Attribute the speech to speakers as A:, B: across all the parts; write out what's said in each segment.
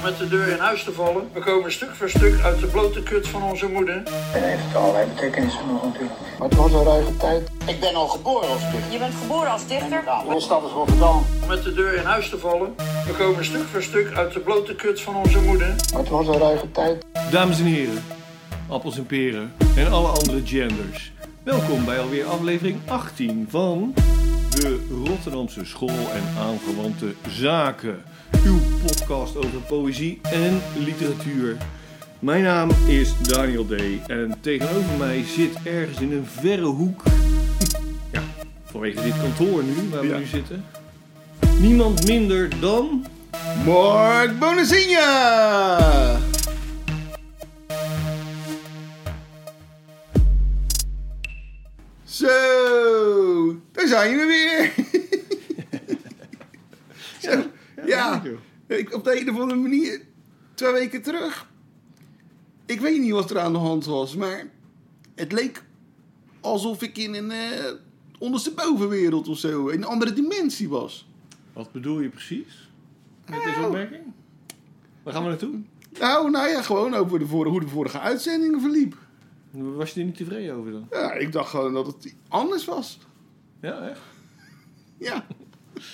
A: om met de deur in huis te vallen. We komen stuk voor stuk uit de blote kut van onze moeder.
B: En heeft allerlei betekenissen nog natuurlijk.
C: Maar het was een ruige tijd.
D: Ik ben al geboren als dichter.
E: Je bent geboren als dichter?
D: Ja, mijn stad is Rotterdam.
A: Om met de deur in huis te vallen. We komen stuk voor stuk uit de blote kut van onze moeder.
C: Maar het was een ruige tijd.
F: Dames en heren, appels en peren en alle andere genders. Welkom bij alweer aflevering 18 van de Rotterdamse School en Aanverwante Zaken. Uw podcast over poëzie en literatuur. Mijn naam is Daniel D. En tegenover mij zit ergens in een verre hoek. Ja, vanwege dit kantoor nu, waar we
C: Ja.
F: nu zitten. Niemand minder dan.
C: Mark Bonazinha! Zo, daar zijn we weer. Zo, ja, ik, op de een of andere manier, twee weken terug. Ik weet niet wat er aan de hand was, maar het leek alsof ik in een eh, onderste bovenwereld of zo, in een andere dimensie was.
F: Wat bedoel je precies met deze opmerking? Waar gaan we naartoe?
C: Nou, nou ja, gewoon over de vorige, hoe de vorige uitzending verliep.
F: Was je er niet tevreden over dan?
C: Ja, ik dacht gewoon dat het anders was.
F: Ja, echt?
C: Ja.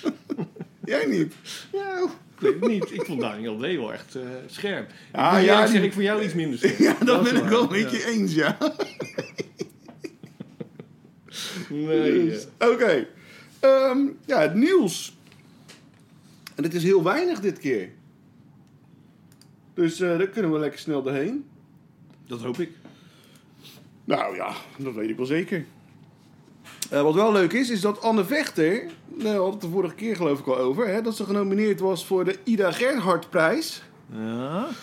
C: Jij niet?
F: Ja, ik weet het niet. Ik vond Daniel D. wel echt eh, scherp.
C: Ja,
F: Ja, zeg ik voor jou iets minder scherp.
C: Ja, dat ben ik wel een
F: ja.
C: beetje eens, ja.
F: Nee,
C: Dus, Oké. Ehm, ja, het nieuws. En het is heel weinig dit keer. Dus eh daar kunnen we lekker snel doorheen.
F: dat hoop ik.
C: Nou ja, dat weet ik wel zeker. Eh, wat wel leuk is, is dat Anne Vechter, hadden we het de vorige keer geloof ik al over, hè, dat ze genomineerd was voor de Ida Gerhard-prijs.
F: Ja,
C: Die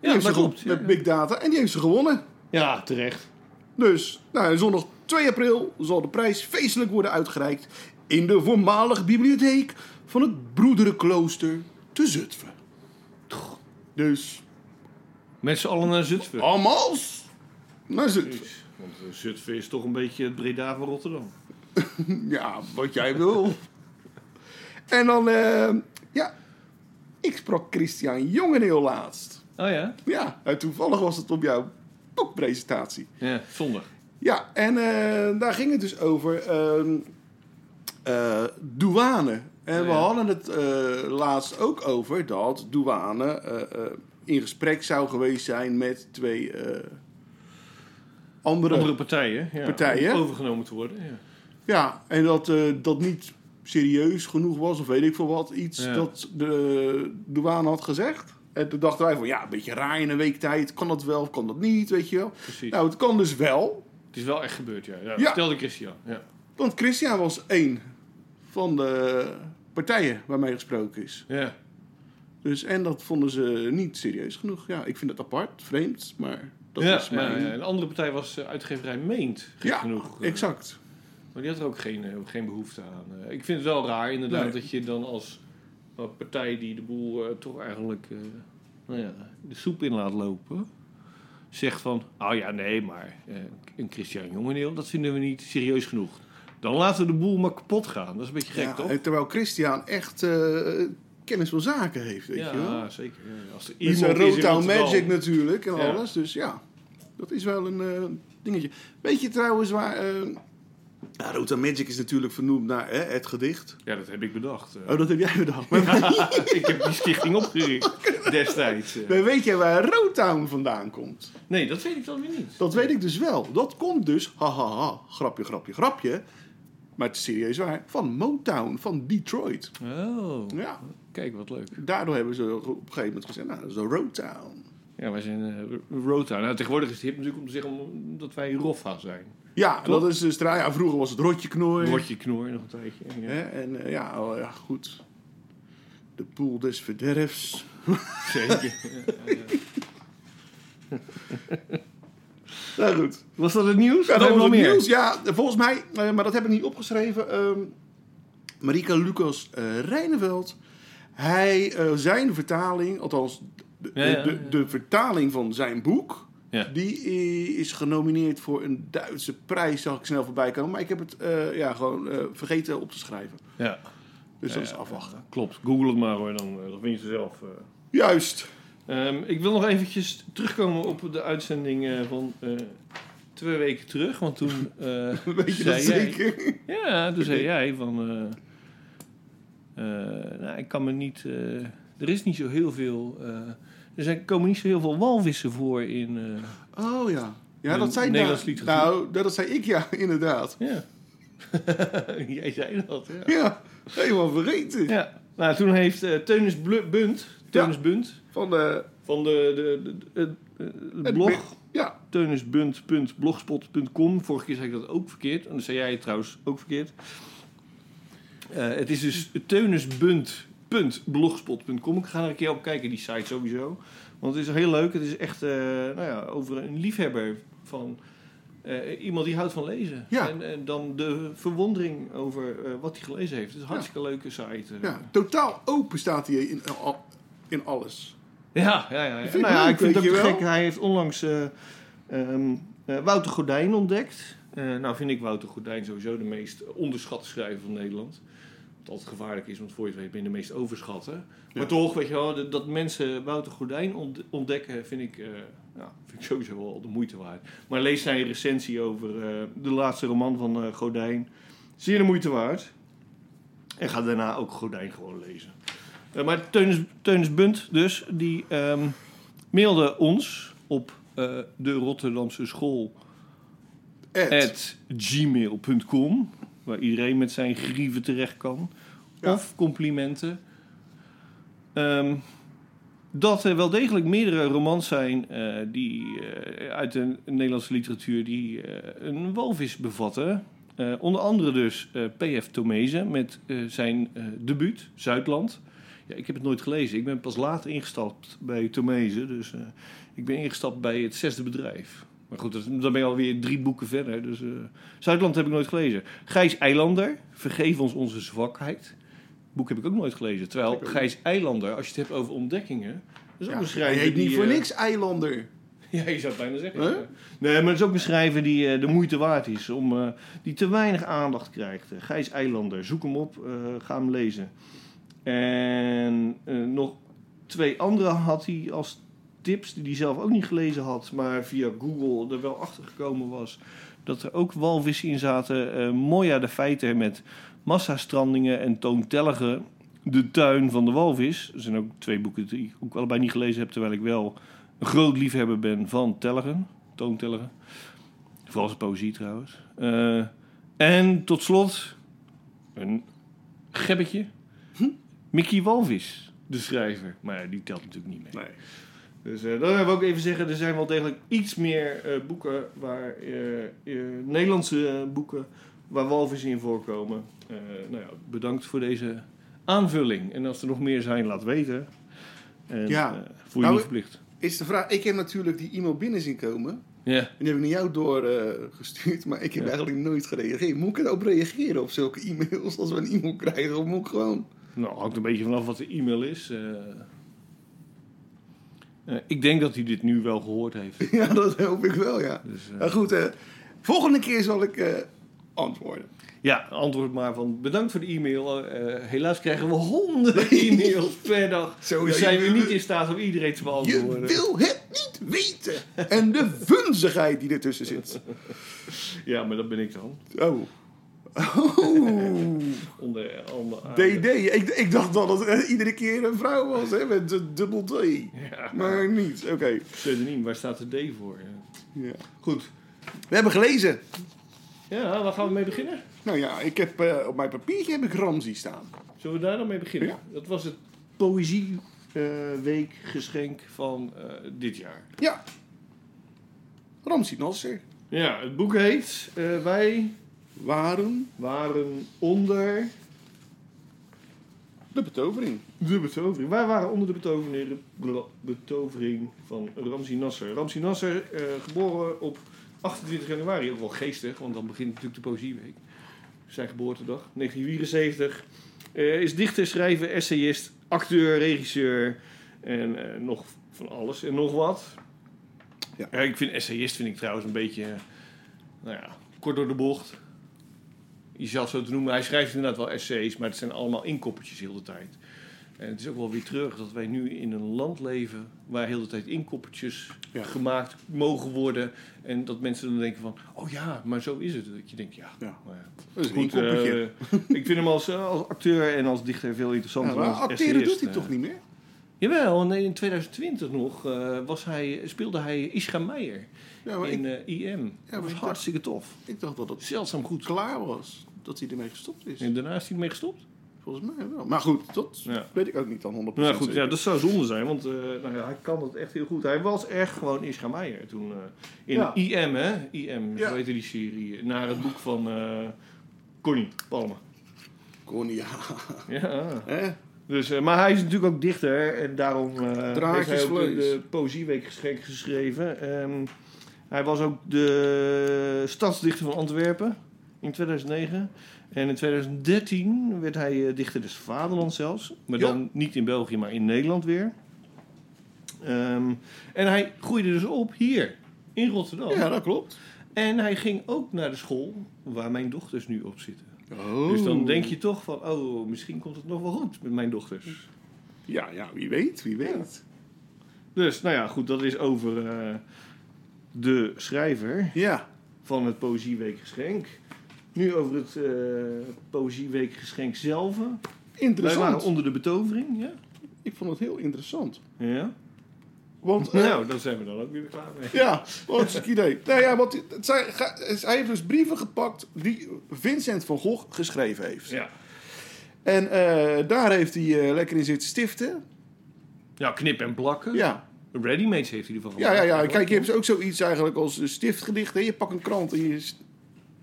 F: ja
C: heeft
F: dat
C: ze
F: klopt.
C: Met Big Data. En die heeft ze gewonnen.
F: Ja, terecht.
C: Dus, nou, zondag 2 april zal de prijs feestelijk worden uitgereikt in de voormalige bibliotheek van het Broederenklooster te Zutphen. Dus,
F: Met z'n allen naar Zutphen.
C: allemaal naar Zutphen.
F: Want eh, Zutphen is toch een beetje het Breda van Rotterdam.
C: Ja, wat jij wil. en dan, eh, ja, ik sprak Christian Jongen heel laatst.
F: Oh ja?
C: Ja, en toevallig was het op jouw boekpresentatie.
F: Ja, zondag.
C: Ja, en eh, daar ging het dus over ehm, eh, douane. En
F: Oh,
C: we
F: ja.
C: hadden het eh, laatst ook over dat douane eh, eh, in gesprek zou geweest zijn met twee eh, andere,
F: Andere partijen. Ja,
C: Partijen?
F: om Overgenomen te worden. Ja.
C: Ja, en dat eh, dat niet serieus genoeg was, of weet ik veel wat, iets
F: Ja.
C: dat de douane had gezegd. En toen dachten wij van, ja, een beetje raar in een week tijd. Kan dat wel of kan dat niet, weet je wel.
F: Precies.
C: Nou, het kan dus wel.
F: Het is wel echt gebeurd, ja. ja.
C: Ja.
F: Vertelde Christian. Ja.
C: Want Christian was één van de partijen waarmee gesproken is.
F: ja.
C: Dus, en dat vonden ze niet serieus genoeg. Ja, ik vind het apart, vreemd, maar dat
F: ja,
C: is mijn...
F: ja, ja. Een andere partij was eh, uitgeverij Meent.
C: Ja,
F: genoeg. eh,
C: exact.
F: Maar die had er ook geen, eh, geen behoefte aan. Ik vind het wel raar inderdaad
C: Nee.
F: dat je dan als partij die de boel toch eigenlijk eh, nou ja, de soep in laat lopen... zegt van, oh ja, nee, maar eh, een Christian Jongeneel, dat vinden we niet serieus genoeg. Dan laten we de boel maar kapot gaan. Dat is een beetje gek,
C: Ja,
F: toch?
C: terwijl Christian echt eh, kennis van zaken heeft, weet je wel.
F: Ja, zeker. Ja, Als er
C: Met
F: iemand
C: zijn Rotown Magic natuurlijk en
F: Ja.
C: alles. Dus ja, dat is wel een eh, dingetje. Weet je trouwens waar... eh ja, Rotown Magic is natuurlijk vernoemd naar hè, het gedicht.
F: Ja, dat heb ik bedacht. eh.
C: Oh, dat heb jij bedacht.
F: ik heb die stichting opgericht destijds.
C: Maar weet jij waar Rotown vandaan komt?
F: Nee, dat weet ik dan weer niet.
C: Dat weet ik dus wel. Dat komt dus, hahaha, grapje, grapje, grapje. Maar het is serieus waar, van Motown, van Detroit.
F: Oh,
C: Ja,
F: kijk wat leuk.
C: daardoor hebben ze op een gegeven moment gezegd, nou, dat is de Rotown.
F: Ja, wij zijn uh, Rotown. Nou, tegenwoordig is het hip natuurlijk om te zeggen dat wij Roffa zijn.
C: Ja,
F: Toch?
C: dat is dus, ja, vroeger was het Rotje Knooi.
F: Rotje knoor nog een tijdje. Ja.
C: Hè, en eh, ja, oh, ja, goed. De poel des verderfs.
F: Zeker. Ja.
C: Nou goed.
F: Was dat het nieuws?
C: Ja, dat was het
F: nog
C: nieuws. Ja, volgens mij, eh, maar dat heb ik niet opgeschreven. ehm Marika Lucas Rijneveld. Hij, zijn vertaling, althans de,
F: Ja, ja,
C: de, vertaling van zijn boek, die is genomineerd voor een Duitse prijs, zag ik snel voorbij komen. Maar ik heb het eh, ja, gewoon eh, vergeten op te schrijven.
F: Ja.
C: Dus dat is afwachten.
F: Klopt. Google het maar hoor, dan, eh, dan vind je ze zelf.
C: Juist.
F: Ehm, ik wil nog eventjes terugkomen op de uitzending van twee weken terug. Want toen
C: Weet je
F: zei
C: dat
F: jij...
C: zeker?
F: Ja, toen zei jij van... nou, ik kan me niet... er is niet zo heel veel... eh, er komen niet zo heel veel walvissen voor in... eh,
C: Oh ja. Ja, dat zei
F: Nederlands
C: nou, nou, dat zei ik ja, inderdaad.
F: ja. jij zei dat, ja.
C: Ja, helemaal vergeten.
F: Ja, nou toen heeft eh Teunis Bunt, Teunis Bunt
C: Van de...
F: van de, de, de, de- de- het
C: het
F: blog
C: Ja,
F: teunisbunt.blogspot.com. Vorige keer zei ik dat ook verkeerd. En dan zei jij het trouwens ook verkeerd. Eh, het is dus teunisbunt.blogspot.com. Ik ga er een keer op kijken, die site sowieso. Want het is heel leuk. Het is echt eh, nou ja, over een liefhebber van... eh, iemand die houdt van lezen.
C: Ja.
F: En, en dan de verwondering over eh, wat hij gelezen heeft. Het is een hartstikke leuke site.
C: ja, totaal open staat hij in, in alles.
F: Ja, ja, ja. Nou ja, ik vind het ook gek. Hij heeft onlangs eh, ehm, eh, Wouter Gordijn ontdekt. Nou vind ik Wouter Gordijn sowieso de meest onderschatte schrijver van Nederland. Altijd gevaarlijk is, want voor je het weet ben je de meest overschatten. Maar toch, weet je wel, dat- dat mensen Wouter Gordijn ont- ontdekken, vind ik, eh, ja, vind ik sowieso wel de moeite waard. Maar lees zijn recensie over eh, de laatste roman van eh, Gordijn. Zeer de moeite waard. En ga daarna ook Gordijn gewoon lezen. Maar Teunis, Teunis Bunt dus, die ehm, mailde ons op de Rotterdamse school at gmail.com, waar iedereen met zijn grieven terecht kan.
C: Ja.
F: Of complimenten. Ehm, dat er wel degelijk meerdere romans zijn eh, die, eh, uit de Nederlandse literatuur die eh, een walvis bevatten. Onder andere dus P.F. Tomezen met zijn debuut, Zuidland. Ja, ik heb het nooit gelezen. Ik ben pas later ingestapt bij Tomezen. Dus ik ben ingestapt bij het zesde bedrijf. Maar goed, dat- dan ben je alweer drie boeken verder. Dus, eh, Zuidland heb ik nooit gelezen. Gijs Eilander, Vergeef ons onze zwakheid. Boek heb ik ook nooit gelezen. Terwijl Gijs Eilander, als je het hebt over ontdekkingen... Dat is ook een schrijver
C: hij heet
F: die,
C: niet voor
F: eh,
C: niks eilander.
F: ja, je zou het bijna zeggen.
C: Huh?
F: Nee, maar het is ook een schrijver die eh, de moeite waard is. Om, die te weinig aandacht krijgt. Gijs Eilander, zoek hem op, ga hem lezen. En nog twee andere had hij als tips, die hij zelf ook niet gelezen had. Maar via Google er wel achter gekomen was. Dat er ook walvissen in zaten. Eh Moja de Feiten met massastrandingen en toontellige De Tuin van de Walvis. Er zijn ook twee boeken die ik ook allebei niet gelezen heb. Terwijl ik wel een groot liefhebber ben van Tellegen, toontelligen. Vooral zijn poëzie trouwens. Eh, en tot slot een gebbetje. Mickey Walvis, de schrijver. Maar ja, die telt natuurlijk niet mee.
C: Nee.
F: Dus eh dan wil ik ook even zeggen, er zijn wel degelijk iets meer eh, boeken waar eh, Nederlandse boeken waar walvissen in voorkomen. Nou ja, bedankt voor deze aanvulling. En als er nog meer zijn, laat weten. En,
C: Ja.
F: voel je
C: Nou,
F: niet verplicht.
C: Is de vraag, ik heb natuurlijk die e-mail binnen zien komen.
F: Ja.
C: En die heb ik naar jou doorgestuurd, maar ik heb
F: Ja.
C: eigenlijk nooit gereageerd. Moet ik erop reageren op zulke e-mails als we een e-mail krijgen? Of moet ik gewoon...
F: Nou, hangt een beetje vanaf wat de e-mail is. eh. Eh, ik denk dat hij dit nu wel gehoord heeft.
C: Ja, dat hoop ik wel, ja.
F: Dus, eh,
C: Maar goed, eh, volgende keer zal ik antwoorden.
F: Ja, antwoord maar van bedankt voor de e-mail. Helaas krijgen we honderden e-mails per dag.
C: Zo,
F: dus zijn
C: je-
F: we niet in staat om iedereen te
C: Je
F: beantwoorden.
C: wil het niet weten. En de vunzigheid die ertussen zit.
F: Ja, maar dat ben ik dan.
C: Oh. Oh.
F: Onder, onder
C: DD. Ik, ik dacht dat het eh, iedere keer een vrouw was, hè, met de dubbel D.
F: Ja,
C: Maar niet. Oké.
F: pseudoniem, waar staat de D voor? Ja.
C: Goed. We hebben gelezen.
F: Ja, waar gaan we mee beginnen?
C: Nou ja, ik heb, eh, op mijn papiertje heb ik Ramzi staan.
F: Zullen we daar dan mee beginnen?
C: Ja.
F: Dat was het Poëzieweek geschenk van eh, dit jaar.
C: Ja. Ramzi Nasser.
F: Ja, het boek heet eh, Wij
C: Waren
F: waren onder
C: de betovering.
F: de betovering. Wij waren onder de betovering, betovering van Ramzi Nasser. Ramzi Nasser, eh, geboren op 28 januari, ook wel geestig, want dan begint natuurlijk de Poëzieweek. Zijn geboortedag, 1974. Eh, is dichter, schrijver, essayist, acteur, regisseur en eh, nog van alles en nog wat.
C: Ja.
F: Ja, ik vind essayist vind ik trouwens een beetje, nou ja, kort door de bocht. Je zou het zo te noemen, hij schrijft inderdaad wel essays, maar het zijn allemaal inkoppertjes heel de tijd. En het is ook wel weer terug dat wij nu in een land leven waar heel de tijd inkoppertjes
C: Ja.
F: gemaakt mogen worden. En dat mensen dan denken van, oh ja, maar zo is het. Dat je denkt, ja,
C: Ja.
F: nou ja.
C: Dat is
F: Goed, eh, ik vind hem als, eh, als acteur en als dichter veel
C: Ja,
F: interessanter
C: maar
F: dan als
C: acteren doet hij
F: eh.
C: toch niet meer?
F: Jawel, en in 2020 nog eh, was hij, speelde hij Ischa Meijer
C: Ja,
F: in
C: ik,
F: eh, IM.
C: maar
F: dat was
C: ik
F: hartstikke tof.
C: ik dacht dat het
F: Zeldzaam goed.
C: klaar was. Dat hij ermee gestopt is.
F: En daarna is hij ermee gestopt.
C: Volgens mij wel. Maar goed, dat
F: Ja.
C: weet ik ook niet dan 100%
F: Nou goed,
C: zeker.
F: ja, dat zou zonde zijn, want eh, nou ja, hij kan dat echt heel goed. Hij was echt gewoon Ischa Meijer toen in
C: Ja.
F: IM, hè? IM,
C: Ja.
F: zo heette die serie. Naar het boek van Connie Palmer.
C: Kon ja.
F: Ja. Dus, eh, maar hij is natuurlijk ook dichter en daarom
C: Draadjes
F: heeft hij ook de, de Poëzieweek geschenk geschreven. Ehm, hij was ook de stadsdichter van Antwerpen in 2009. En in 2013 werd hij eh, dichter des Vaderland zelfs. Maar
C: Ja.
F: dan niet in België, maar in Nederland weer. Ehm, en hij groeide dus op hier, in Rotterdam.
C: ja, dat klopt.
F: En hij ging ook naar de school waar mijn dochters nu op zitten.
C: Oh.
F: Dus dan denk je toch van, oh, misschien komt het nog wel goed met mijn dochters.
C: Ja, ja, wie weet, wie weet.
F: Dus, nou ja, goed, dat is over eh, de schrijver
C: Ja,
F: van het Poëzieweekgeschenk. Nu over het eh Poëzieweekgeschenk zelf. Wij
C: interessant.
F: waren onder de betovering, ja?
C: Ik vond het heel interessant.
F: Ja.
C: Want, eh,
F: Nou, daar zijn we dan ook weer klaar mee.
C: ja, wat is het idee? Nou ja, want het zijn, hij heeft dus brieven gepakt die Vincent van Gogh geschreven heeft.
F: Ja.
C: En eh, daar heeft hij eh, lekker in zitten stiften.
F: Ja, knip en plakken.
C: Ja,
F: Readymates heeft hij ervan
C: ja, ja,
F: gemaakt.
C: ja. Kijk, je hebt ook zoiets eigenlijk als een stiftgedicht. Hè? Je pakt een krant en je,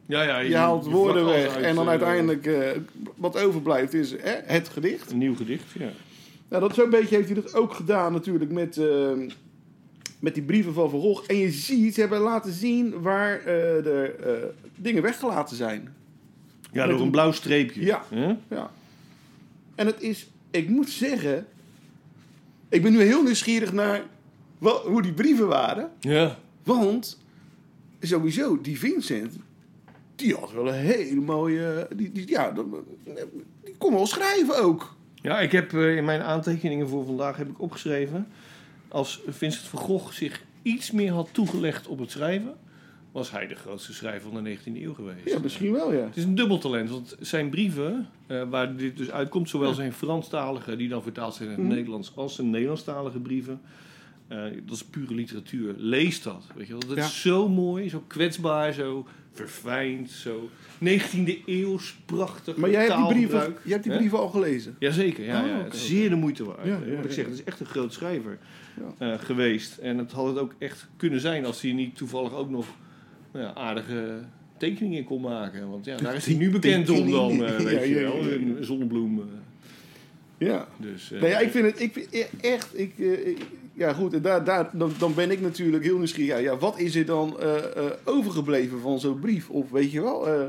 F: ja, ja,
C: je haalt
F: je
C: woorden weg.
F: uit,
C: en dan
F: eh,
C: uiteindelijk eh, wat overblijft is hè, het gedicht.
F: Een nieuw gedicht, ja.
C: Nou, dat zo'n beetje heeft hij dat ook gedaan natuurlijk met, eh, met die brieven van Van Gogh. En je ziet, ze hebben laten zien waar eh, de eh, dingen weggelaten zijn.
F: Ja,
C: Met
F: door
C: een-
F: een blauw streepje.
C: Ja. Ja. En het is, ik moet zeggen, ik ben nu heel nieuwsgierig naar hoe die brieven waren.
F: Ja.
C: Want sowieso, die Vincent, die had wel een hele mooie. Die, die, ja, die kon wel schrijven ook.
F: Ja, ik heb eh, in mijn aantekeningen voor vandaag heb ik opgeschreven... als Vincent van Gogh zich iets meer had toegelegd op het schrijven... was hij de grootste schrijver van de 19e eeuw geweest.
C: Ja, misschien wel, ja.
F: Het is een dubbeltalent, want zijn brieven, eh, waar dit dus uitkomt... zowel zijn Franstalige, die dan vertaald zijn in het
C: Mhm.
F: Nederlands... als zijn Nederlandstalige brieven... eh, dat is pure literatuur. Lees dat. Weet je wel. Dat
C: Ja.
F: is zo mooi, zo kwetsbaar, zo verfijnd, zo 19e eeuws prachtig
C: Maar jij hebt die brieven, jij hebt die brieven al gelezen.
F: Jazeker, ja,
C: Oh,
F: ja. zeer de moeite waard.
C: Ja, ja,
F: Wat ik zeg, het is echt een groot schrijver
C: Ja.
F: eh, geweest. En het had het ook echt kunnen zijn als hij niet toevallig ook nog nou ja, aardige tekeningen kon maken. Want ja, daar is hij nu bekend om dan, eh, weet je wel. Een zonnebloem. eh.
C: Ja.
F: Dus,
C: Nee, ja, ik vind het ik vind echt. Ik, ik- ja, goed. En daar, daar, dan, dan ben ik natuurlijk heel nieuwsgierig. Ja, ja, wat is er dan eh, eh, overgebleven van zo'n brief? Of weet je wel. eh,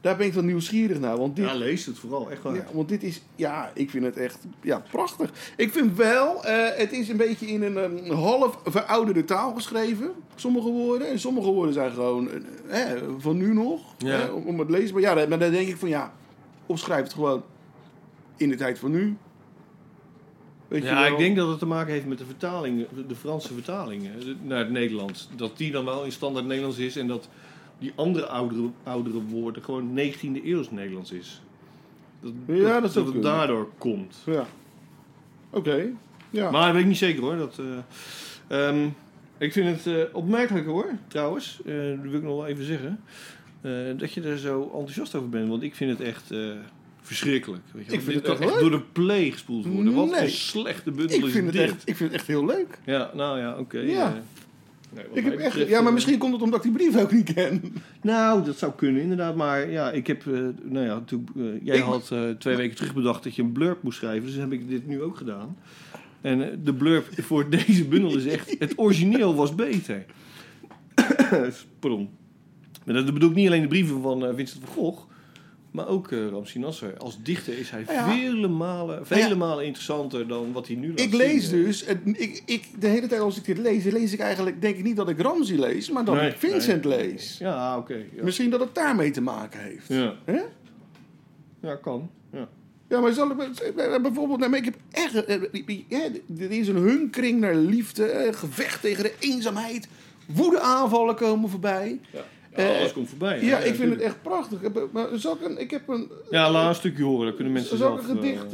C: daar ben ik dan nieuwsgierig naar. Want dit,
F: ja, lees het vooral, echt waar.
C: ja, want dit is. Ja, ik vind het echt. Ja, prachtig. Ik vind wel. eh, het is een beetje in een ehm, half verouderde taal geschreven. Sommige woorden. En sommige woorden zijn gewoon. eh, hè, van nu nog.
F: Ja.
C: om, om het lezen. Maar ja, dan- maar dan denk ik van ja. Opschrijf het gewoon. In de tijd van nu. Weet
F: Ja, ik denk dat het te maken heeft met de vertaling, de Franse vertaling eh, naar het Nederlands. Dat die dan wel in standaard Nederlands is en dat die andere oudere, oudere woorden gewoon 19e eeuws Nederlands is. Dat,
C: Ja, dat zou
F: het
C: kunnen.
F: daardoor komt.
C: Ja. Oké. Ja.
F: Maar dat weet ik niet zeker hoor. Dat, eh, ehm, ik vind het eh, opmerkelijk hoor, trouwens. dat wil ik nog wel even zeggen. dat je er zo enthousiast over bent. Want ik vind het echt verschrikkelijk. Weet je,
C: Ik vind het toch
F: echt
C: leuk?
F: door de play gespoeld worden. Wat
C: Nee.
F: een slechte bundel
C: ik,
F: is
C: vind het
F: dit.
C: echt, ik vind het echt heel leuk.
F: Ja, nou ja, oké.
C: Ja.
F: eh, nee, wat
C: Ik
F: mij
C: heb echt,
F: betreft,
C: ja, maar
F: eh,
C: misschien komt het omdat ik die brief ook niet ken.
F: Nou, dat zou kunnen inderdaad. Maar ja, ik heb... eh, nou ja, toen, eh, jij
C: Ik-
F: had eh, twee weken terug bedacht dat je een blurb moest schrijven. Dus heb ik dit nu ook gedaan. En eh, de blurb voor deze bundel is echt... Het origineel was beter. Pardon. Maar dat bedoel ik niet alleen de brieven van eh, Vincent van Gogh... Maar ook eh Ramsi Nasser. Als dichter is hij
C: Ja.
F: vele malen, vele
C: Ja.
F: malen interessanter dan wat hij nu laat
C: Ik lees
F: eh.
C: dus, het- ik, ik, de hele tijd als ik dit lees, lees ik eigenlijk, denk ik niet dat ik Ramsey lees, maar dat
F: Nee,
C: ik Vincent
F: nee.
C: lees.
F: Ja, oké. ja.
C: Misschien dat het daarmee te maken heeft.
F: Ja. Ja, kan. Ja.
C: Ja, maar zal ik, eh, bijvoorbeeld, nou, ik heb echt, er is een hunkering naar liefde, gevecht tegen de eenzaamheid, woedeaanvallen komen voorbij.
F: Ja,
C: Eh,
F: alles komt voorbij.
C: Ja, ik vind het echt prachtig. Maar zal ik, een, ik heb een,
F: Ja, laat een stukje horen, dan kunnen mensen
C: zal
F: zelf...
C: een gedicht,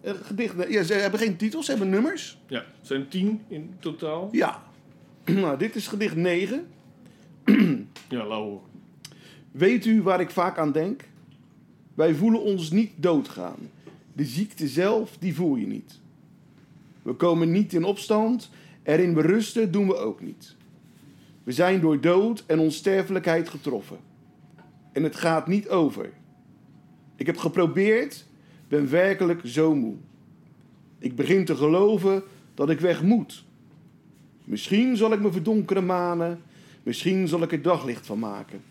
C: een gedicht, ja, ze hebben geen titels, ze hebben nummers.
F: ja, het zijn tien in totaal.
C: Ja. nou, dit is gedicht 9.
F: Ja, lauw.
C: Weet u waar ik vaak aan denk? Wij voelen ons niet doodgaan. De ziekte zelf, die voel je niet. We komen niet in opstand, erin berusten doen we ook niet. We zijn door dood en onsterfelijkheid getroffen. En het gaat niet over. Ik heb geprobeerd, ben werkelijk zo moe. Ik begin te geloven dat ik weg moet. Misschien zal ik me verdonkere manen, misschien zal ik er daglicht van maken.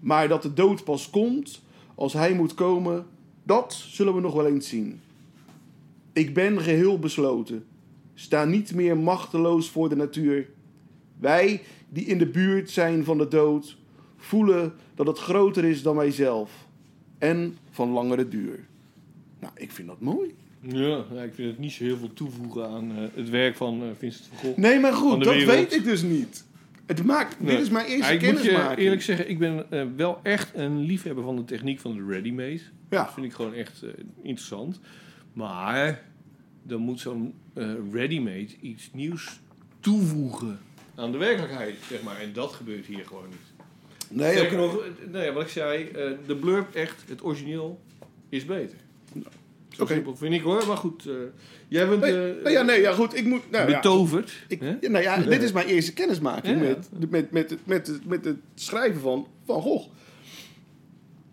C: Maar dat de dood pas komt als hij moet komen, dat zullen we nog wel eens zien. Ik ben geheel besloten, sta niet meer machteloos voor de natuur. Wij die in de buurt zijn van de dood, voelen dat het groter is dan wij zelf en van langere duur. Nou, ik vind dat mooi.
F: Ja, ik vind het niet zo heel veel toevoegen aan eh, het werk van eh, Vincent van Gogh.
C: Nee, maar goed, dat
F: wereld.
C: weet ik dus niet. Het maakt,
F: Nee.
C: Dit is mijn eerste
F: Ja, ik moet je
C: kennismaking.
F: eerlijk zeggen, ik ben eh, wel echt een liefhebber van de techniek van de ready-made.
C: Ja.
F: Dat vind ik gewoon echt interessant. Maar dan moet zo'n ready-made iets nieuws toevoegen aan de werkelijkheid, zeg maar. En dat gebeurt hier gewoon niet.
C: Nee,
F: nog, eh, nee, wat ik zei, eh, de blurb echt, het origineel, is beter. Zo
C: Oké.
F: simpel vind ik hoor, maar goed. eh, jij bent
C: Nee, nou ja, nee, ja, goed. Ik moet. Nou, ja.
F: betoverd.
C: Ik, ja, nou ja, dit is mijn eerste kennismaking met, met, met, het- met, het- met het schrijven van Van Gogh.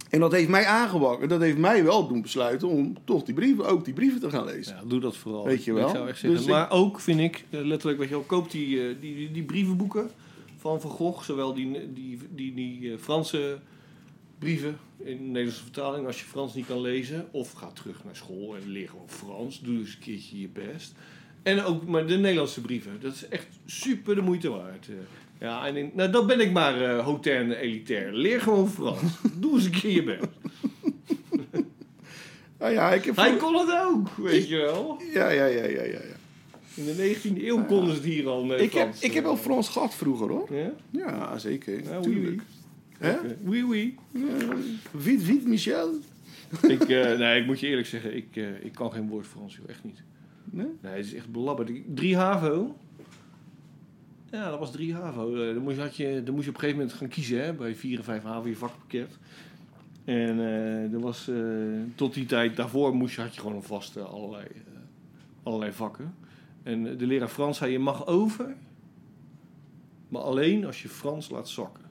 C: En dat heeft mij aangewakkerd. Dat heeft mij wel doen besluiten om toch die brieven, ook die brieven te gaan lezen.
F: Ja, doe dat vooral.
C: Weet je wel.
F: Ik zou echt zeggen.
C: Dus ik-
F: maar ook vind ik, eh, letterlijk, weet je wel, koop die, eh, die, die, die brievenboeken van Van Gogh. Zowel die, die, die, die eh, Franse brieven in de Nederlandse vertaling, als je Frans niet kan lezen. Of ga terug naar school en leer gewoon Frans. Doe eens een keertje je best. En ook maar de Nederlandse brieven. Dat is echt super de moeite waard. Eh. Ja, en in, nou, dan ben ik maar eh hautaine elitair. Leer gewoon Frans. Doe eens een keer je best.
C: Nou ja, ik heb.
F: Hij kon het ook, weet je wel.
C: Ja, ja, ja, ja, ja. ja.
F: In de 19e eeuw konden ze het hier al met
C: Ik heb, ik heb
F: eh,
C: wel Frans gehad vroeger hoor.
F: Ja?
C: Ja, zeker.
F: Ja, oui,
C: Tuurlijk. Hè?
F: Oui, oui.
C: Vite, vite, Michel.
F: ik, eh, nee, ik moet je eerlijk zeggen, ik, eh, ik kan geen woord Frans, joh. Echt niet.
C: Nee?
F: Nee, het is echt belabberd. Drie HAVO. Ja, dat was drie HAVO. Eh, dan, moest je, had je, dan moest je op een gegeven moment gaan kiezen, hè. Bij vier en vijf HAVO, je vakpakket. En eh, er was, eh, tot die tijd daarvoor moest je, had je gewoon een vaste allerlei, allerlei vakken. En de leraar Frans zei, je mag over, maar alleen als je Frans laat zakken.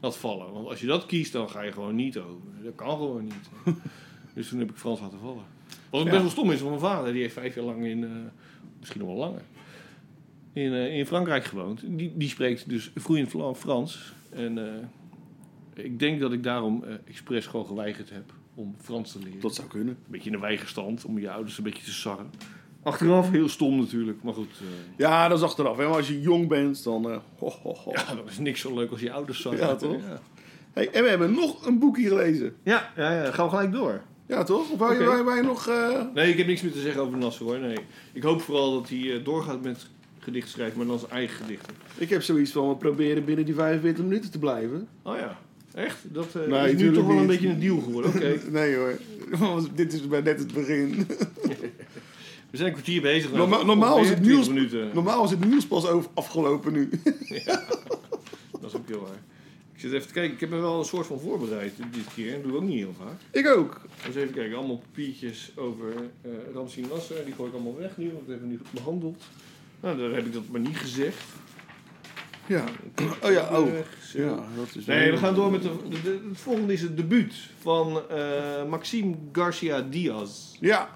F: Dat vallen. Want als je dat kiest, dan ga je gewoon niet over. Dat kan gewoon niet. dus toen heb ik Frans laten vallen. Wat ook
C: Ja.
F: best wel stom is, want mijn vader die heeft vijf jaar lang in, misschien nog wel langer, in, eh, in Frankrijk gewoond. Die, die spreekt dus vloeiend Frans. En eh, ik denk dat ik daarom eh expres gewoon geweigerd heb om Frans te leren.
C: Dat zou kunnen.
F: Een beetje in een weigerstand, om je ouders een beetje te sarren. Achteraf heel stom natuurlijk, maar goed. eh,
C: Ja, dat is achteraf. Hè? Maar als je jong bent, dan... eh, ho, ho, ho.
F: ja, dat is niks zo leuk als je ouders sarren.
C: Ja, toch?
F: Ja,
C: Hey, en we hebben nog een boekje gelezen.
F: ja, ja, ja, gaan we gelijk door.
C: Ja, toch? Of wou wou je- je nog... eh,
F: Nee, ik heb niks meer te zeggen over Nasser hoor. Nee. Ik hoop vooral dat hij eh, doorgaat met gedicht schrijven, maar dan zijn eigen gedichten.
C: Ik heb zoiets van, we proberen binnen die 45 minuten te blijven.
F: Oh ja, echt? Dat eh,
C: Nee,
F: is nu toch wel een beetje een deal geworden. Oké,
C: Nee hoor, Want dit is bij net het begin.
F: we zijn een kwartier bezig. nou,
C: Norma- normaal is het nieuws-
F: 20 minuten.
C: Normaal is het nieuws pas over afgelopen nu.
F: Dat is ook heel waar. Ik zit even te kijken, ik heb me wel een soort van voorbereid dit keer. Dat doe ik ook niet heel vaak.
C: Ik ook.
F: Dus even kijken, allemaal papiertjes over eh Ramsi Nasser. Die gooi ik allemaal weg nu, want we hebben nu behandeld. Nou, dan heb ik dat maar niet gezegd.
C: Ja. Oh ja, oh. Ja, dat is
F: Nee, we gaan door met de, de- de- het volgende is het debuut van eh, Maxime Garcia Diaz.
C: Ja.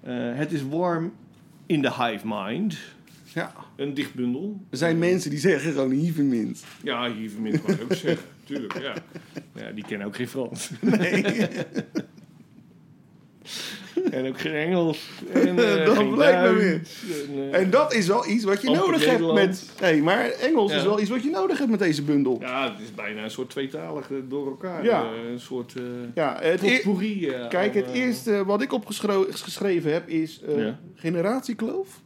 F: Eh, het is warm in the hive mind.
C: Ja.
F: Een dichtbundel.
C: Er zijn mensen die zeggen gewoon hievenmint.
F: Ja, hier vermint kan ik ook zeggen. Tuurlijk, ja. ja. Die kennen ook geen Frans.
C: Nee.
F: En ook geen Engels. En, eh,
C: Dat
F: geen
C: blijkt maar.
F: En, eh,
C: En dat is wel iets wat je nodig hebt met... Nee, maar Engels
F: Ja.
C: is wel iets wat je nodig hebt met deze bundel. Ja,
F: ja, het is bijna een soort tweetalige door elkaar.
C: Ja.
F: eh, een soort uh,
C: het e-
F: eh,
C: Kijk, het
F: eh,
C: eerste wat ik opgeschreven heb is eh,
F: Ja.
C: generatiekloof.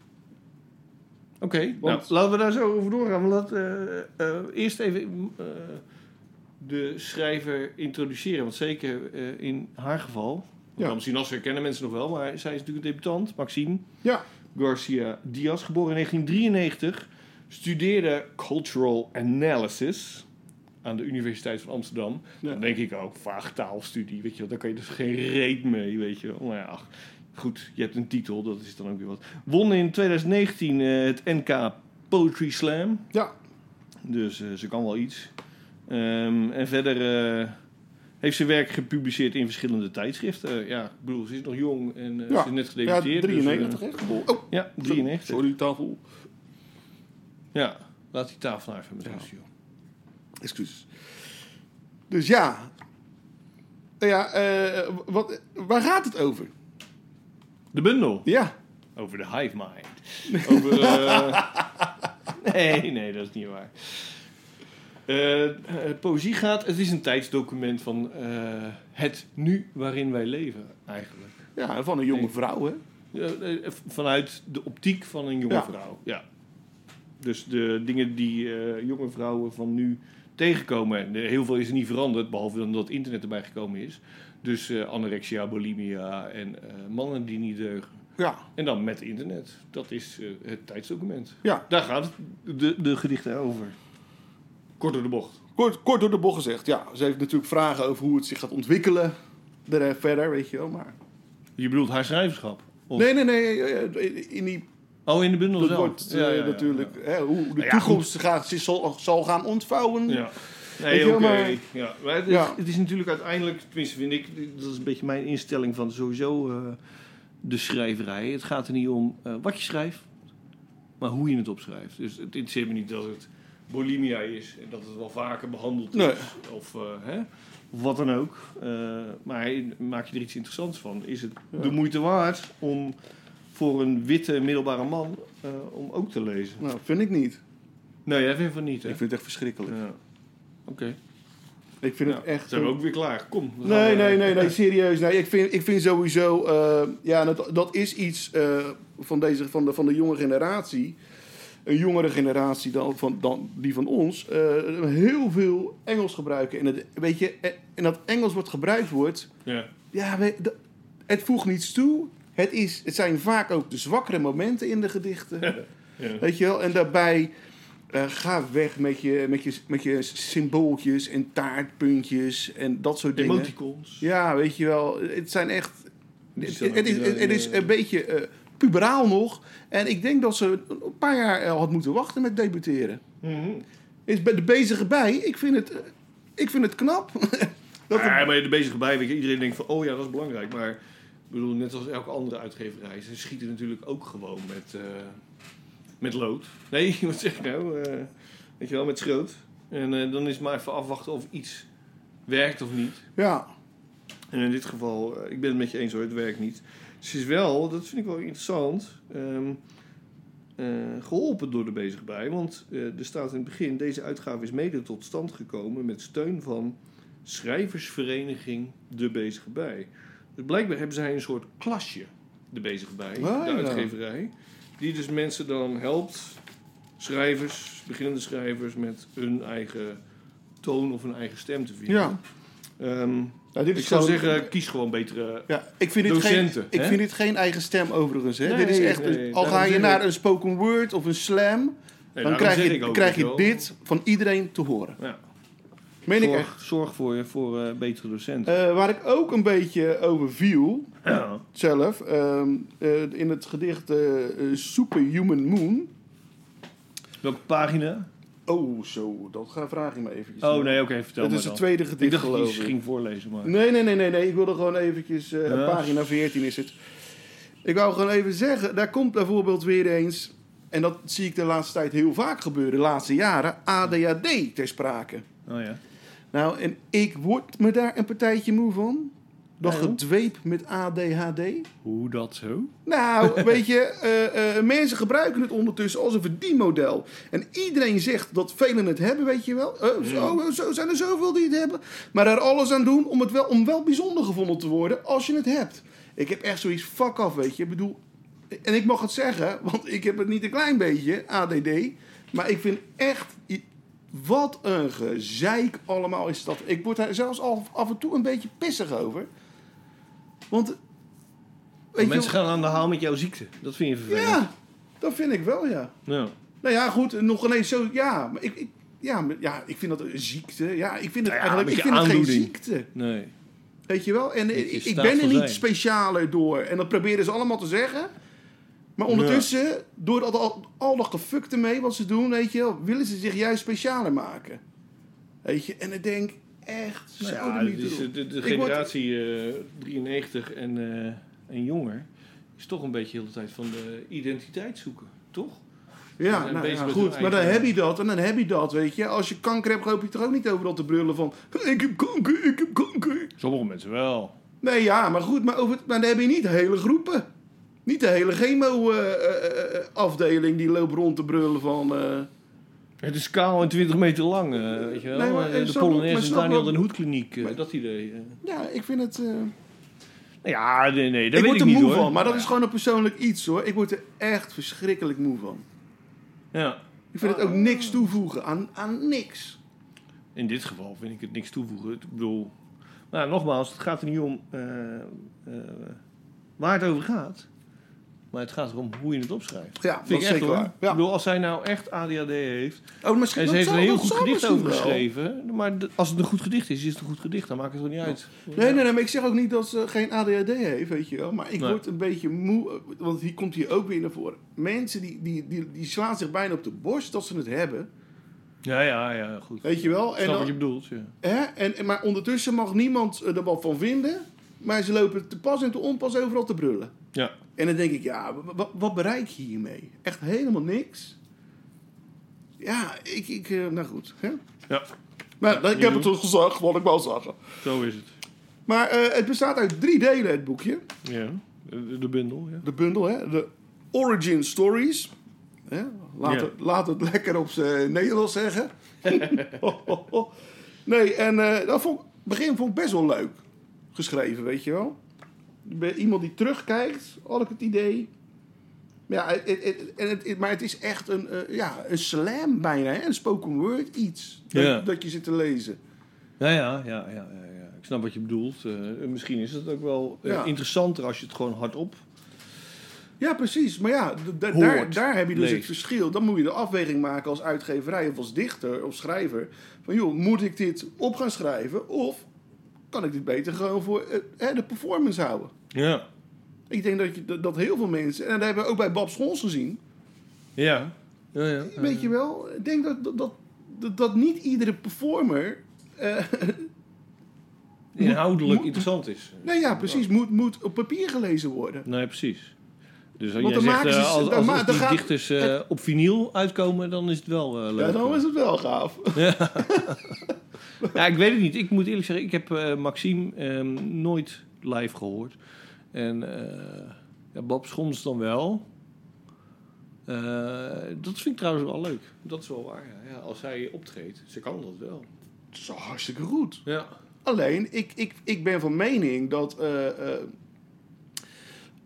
F: Oké, nou,
C: Want-
F: laten we daar zo over doorgaan. Eh, eh, eerst even eh, de schrijver introduceren. Want zeker eh, in haar geval,
C: Ja.
F: misschien als ze kennen mensen nog wel, maar zij is natuurlijk een debutant, Maxine
C: Ja,
F: Garcia Diaz, geboren in 1993, studeerde Cultural Analysis aan de Universiteit van Amsterdam.
C: Ja.
F: Dan denk ik ook, vaag taalstudie, weet je wel, daar kan je dus geen reet mee, weet je wel. Maar ja, ach, goed, je hebt een titel, dat is dan ook weer wat. Won in 2019 eh, het NK Poetry Slam,
C: ja.
F: dus eh, ze kan wel iets. Ehm, en verder eh, heeft ze werk gepubliceerd in verschillende tijdschriften. Eh, ja, ik bedoel, ze is nog jong en eh,
C: Ja.
F: ze is net
C: ja
F: gedebuteerd. dus,
C: 93
F: eh.
C: Oh,
F: ja, 93.
C: sorry, tafel.
F: Ja, laat die tafel nou even met
C: Ja.
F: rust, joh.
C: Excuses. Dus ja. Ja, eh, wat, waar gaat het over?
F: De bundel.
C: Ja.
F: Over de hive mind. Over, eh, nee, nee, dat is niet waar. Eh, poëzie gaat, het is een tijdsdocument van eh, het nu waarin wij leven, eigenlijk.
C: Ja, van een jonge vrouw, hè?
F: Vanuit de optiek van een jonge
C: Ja.
F: vrouw. Ja. Dus de dingen die jonge vrouwen van nu tegenkomen. En heel veel is er niet veranderd, behalve dan dat internet erbij gekomen is. Dus anorexia, bulimia en mannen die niet deugen.
C: Ja.
F: En dan met internet. Dat is het tijdsdocument.
C: Ja.
F: Daar gaat de, de gedichten over. Kort door de bocht.
C: Kort, kort door de bocht gezegd. Ja, ze heeft natuurlijk vragen over hoe het zich gaat ontwikkelen. Er, verder, weet je wel. Maar...
F: Je bedoelt haar schrijverschap? Of-
C: Nee, nee, nee. eh, In die
F: Oh, in de bundel zelf?
C: wordt
F: Ja,
C: eh,
F: ja, ja,
C: natuurlijk hè, hoe de
F: Nou
C: toekomst gaat, zich zal, zal gaan ontvouwen.
F: Ja. Nee, oké. Ja. Maar het,
C: Ja.
F: het is natuurlijk uiteindelijk, tenminste vind ik, dat is een beetje mijn instelling van sowieso eh, de schrijverij. Het gaat er niet om eh, wat je schrijft, maar hoe je het opschrijft. Dus het interesseert me niet dat het bulimia is en dat het wel vaker behandeld is.
C: Nee.
F: Of, eh, hè, wat dan ook. Eh, maar maak je er iets interessants van? Is het de moeite waard om voor een witte middelbare man eh, om ook te lezen?
C: Nou, vind ik niet.
F: Nee, jij vindt van niet, hè?
C: Ik vind het echt verschrikkelijk.
F: Ja. Oké.
C: Ik vind het echt...
F: Zijn we ook weer klaar? Kom. we
C: Nee, nee, nee, nee, serieus. Nee, ik, vind, ik vind sowieso, eh, ja, dat, dat is iets eh, van, deze, van, de, van de jonge generatie. Een jongere generatie dan, van, dan die van ons. eh, heel veel Engels gebruiken. En, het, weet je, eh, en dat Engels wat gebruikt wordt,
F: Ja.
C: ja, het voegt niets toe. Het, is, het zijn vaak ook de zwakkere momenten in de gedichten.
F: ja.
C: Weet je wel? En daarbij eh, ga weg met je, met, je, met je symbooltjes en taartpuntjes en dat soort dingen.
F: Emoticons.
C: Ja, weet je wel. Het zijn echt... Het, is, het, is een beetje puberaal nog. En ik denk dat ze een paar jaar eh, had moeten wachten met debuteren.
F: Mhm.
C: Is bij de bezige bij, ik vind het, eh, ik vind het knap. dat
F: Ja, maar de bezige bij, weet je, iedereen denkt van, oh ja, dat is belangrijk. Maar ik bedoel, net als elke andere uitgeverij, ze schieten natuurlijk ook gewoon met, eh, met lood. Nee, wat zeg ik nou? Weet je wel, met schroot. En dan is het maar even afwachten of iets werkt of niet.
C: ja,
F: En in dit geval, ik ben het met je eens hoor, het werkt niet. Ze is wel, dat vind ik wel interessant, ehm, eh, geholpen door de bezige bij. Want eh, er staat in het begin, deze uitgave is mede tot stand gekomen met steun van schrijversvereniging De Bezige Bij. Dus blijkbaar hebben zij een soort klasje, De Bezige Bij,
C: Ah,
F: de
C: ja.
F: uitgeverij. Die dus mensen dan helpt, schrijvers, beginnende schrijvers, met hun eigen toon of hun eigen stem te vinden.
C: ja.
F: Ehm,
C: Nou, dit
F: ik zou
C: gewoon-
F: zeggen, kies gewoon betere.
C: Ja, ik vind dit
F: Docenten,
C: geen, ik vind dit geen eigen stem overigens. Hè.
F: Nee,
C: dit is echt,
F: nee,
C: al ga je naar
F: ik-
C: een spoken word of een slam,
F: Nee,
C: dan krijg je, krijg je dit van iedereen te horen.
F: Ja.
C: Meen ik echt.
F: Zorg, zorg voor, je- voor eh, betere docenten.
C: Eh, waar ik ook een beetje over viel,
F: ja.
C: zelf, ehm, eh, in het gedicht Superhuman Moon.
F: Welke pagina?
C: Oh, zo, dat ga, vraag je me eventjes.
F: Oh nee, oké, vertel
C: Dat
F: me
C: is het tweede
F: ik
C: gedicht,
F: dacht je
C: geloof ik.
F: ging voorlezen, maar...
C: Nee, nee, nee, nee, nee. Ik wilde gewoon eventjes... eh,
F: Ja.
C: Pagina 14 is het. Ik wou gewoon even zeggen, daar komt bijvoorbeeld weer eens... En dat zie ik de laatste tijd heel vaak gebeuren, de laatste jaren... ADHD ter sprake.
F: Oh ja.
C: Nou, en ik word me daar een partijtje moe van. Dat
F: Waarom?
C: gedweep met ADHD.
F: Hoe dat zo?
C: Nou, weet je, eh, eh, mensen gebruiken het ondertussen als een verdienmodel. En iedereen zegt dat velen het hebben, weet je wel. Eh, zo, zo zijn er zoveel die het hebben. Maar er alles aan doen om, het wel, om wel bijzonder gevonden te worden als je het hebt. Ik heb echt zoiets fuck af, weet je. Ik bedoel, en ik mag het zeggen, want ik heb het niet een klein beetje, ADD. Maar ik vind echt, wat een gezeik allemaal is dat. Ik word daar zelfs al af en toe een beetje pissig over. Want, weet
F: Mensen
C: je,
F: gaan aan de haal met jouw ziekte. Dat vind je vervelend.
C: ja, dat vind ik wel, ja.
F: Ja.
C: Nou ja, goed, nog ineens zo, ja, maar ik, ik, ja, maar- ja, ik vind dat een ziekte. Ja, ik vind het
F: ja,
C: eigenlijk, ik vind het geen ziekte.
F: Nee.
C: Weet je wel? En ik, ben er niet
F: zijn.
C: specialer door. En dat proberen ze allemaal te zeggen. Maar ondertussen, door al, al, al dat gefukte mee wat ze doen, weet je wel, willen ze zich juist specialer maken. Weet je, en ik denk echt,
F: Nou ja,
C: de word-
F: generatie eh, 93 en, eh, en jonger is toch een beetje de hele tijd van de identiteit zoeken, toch?
C: Ja, nou, ja, goed, maar dan heb je dat en dan heb je dat, weet je. Als je kanker hebt, hoop je toch ook niet overal te brullen van... Ik heb kanker, ik heb kanker.
F: Sommige mensen wel.
C: Nee, ja, maar goed, maar, over, maar dan heb je niet hele groepen. Niet de hele chemo-afdeling die loopt rond te brullen van...
F: Het is kaal en 20 meter lang, eh, weet je wel.
C: Nee, maar,
F: Eh,
C: eh,
F: de Polonaise
C: snap
F: Daniel den Hoedkliniek,
C: Maar-
F: dat idee.
C: ja, ik vind het... eh,
F: Ja, nee, nee, dat
C: ik
F: weet
C: word
F: ik
C: er
F: niet
C: moe
F: hoor.
C: van, maar dat is gewoon een persoonlijk iets hoor. Ik word er echt verschrikkelijk moe van.
F: Ja.
C: Ik vind het ook niks toevoegen aan, aan niks.
F: In dit geval vind ik het niks toevoegen. Ik bedoel, nou, nogmaals, het gaat er niet om eh, eh, waar het over gaat. Maar het gaat erom hoe je het opschrijft.
C: Ja, dat
F: Vind
C: is
F: ik echt
C: zeker
F: hoor.
C: waar. Ja.
F: Ik bedoel, als zij nou echt ADHD heeft.
C: Oh, misschien
F: En ze heeft er een heel goed gedicht over geschreven. Maar als het een goed gedicht is, is het een goed gedicht. Dan maakt het er niet uit.
C: Nee, nee, nee, maar ik zeg ook niet dat ze geen ADHD heeft, weet je wel. Maar ik
F: Nee.
C: word een beetje moe, want hier komt hier ook weer naar voren. Mensen die, die, die, die slaan zich bijna op de borst dat ze het hebben,
F: Ja, ja, ja, goed.
C: weet je wel. En dan,
F: wat je bedoelt, ja.
C: hè? En, en- maar ondertussen mag niemand er wat van vinden, maar ze lopen te pas en te onpas overal te brullen.
F: Ja.
C: En dan denk ik, ja, wa- wa- wat bereik je hiermee? Echt helemaal niks. Ja, ik, ik eh, nou goed. Hè?
F: Ja,
C: Maar ik heb het gezegd, wat ik wou zeggen.
F: zo is het.
C: Maar eh, het bestaat uit drie delen, het boekje.
F: Ja, de, de bundel, ja.
C: de bundel, hè? de Origin Stories. Hè? Laat,
F: Ja.
C: het, laat het lekker op zijn Nederlands zeggen. nee, en eh, dat vond, begin vond ik best wel leuk geschreven, weet je wel. Bij iemand die terugkijkt, had ik het idee. Ja, het, het, het- het, het- maar het is echt een, eh, ja, een slam bijna, hè? een spoken word iets. Dat,
F: Ja.
C: dat je zit te lezen.
F: Ja, ja, ja, ja, ja, ja. Ik snap wat je bedoelt. Eh, misschien is het ook wel eh,
C: Ja.
F: interessanter als je het gewoon hardop...
C: Ja, precies. Maar ja,
F: Hoort,
C: daar, daar heb je dus het
F: leest.
C: verschil. Dan moet je de afweging maken als uitgeverij of als dichter of schrijver. Van joh, moet ik dit op gaan schrijven of kan ik dit beter gewoon voor eh, hè, de performance houden?
F: Ja.
C: Ik denk dat, je, dat- heel veel mensen, en dat hebben we ook bij Bab Schons gezien,
F: Ja. Ja, ja.
C: weet je wel, ik denk dat, dat, dat, niet iedere performer, eh,
F: Inhoudelijk
C: moet-
F: interessant is.
C: nee ja, precies, moet, moet op papier gelezen worden.
F: Nee, precies. Dus als jij zegt, eh, als, die dichters op vinyl uitkomen, dan is het wel eh, leuk.
C: Ja, dan is het wel gaaf.
F: Ja, ik weet het niet. Ik moet eerlijk zeggen, ik heb eh, Maxime ehm, nooit live gehoord. En eh ja, Bob Schons dan wel. Eh, dat vind ik trouwens wel leuk. Dat is wel waar. Ja. Ja, als hij optreedt, ze kan dat wel.
C: Dat is hartstikke goed.
F: Ja.
C: Alleen, ik, ik, ik ben van mening dat eh, eh,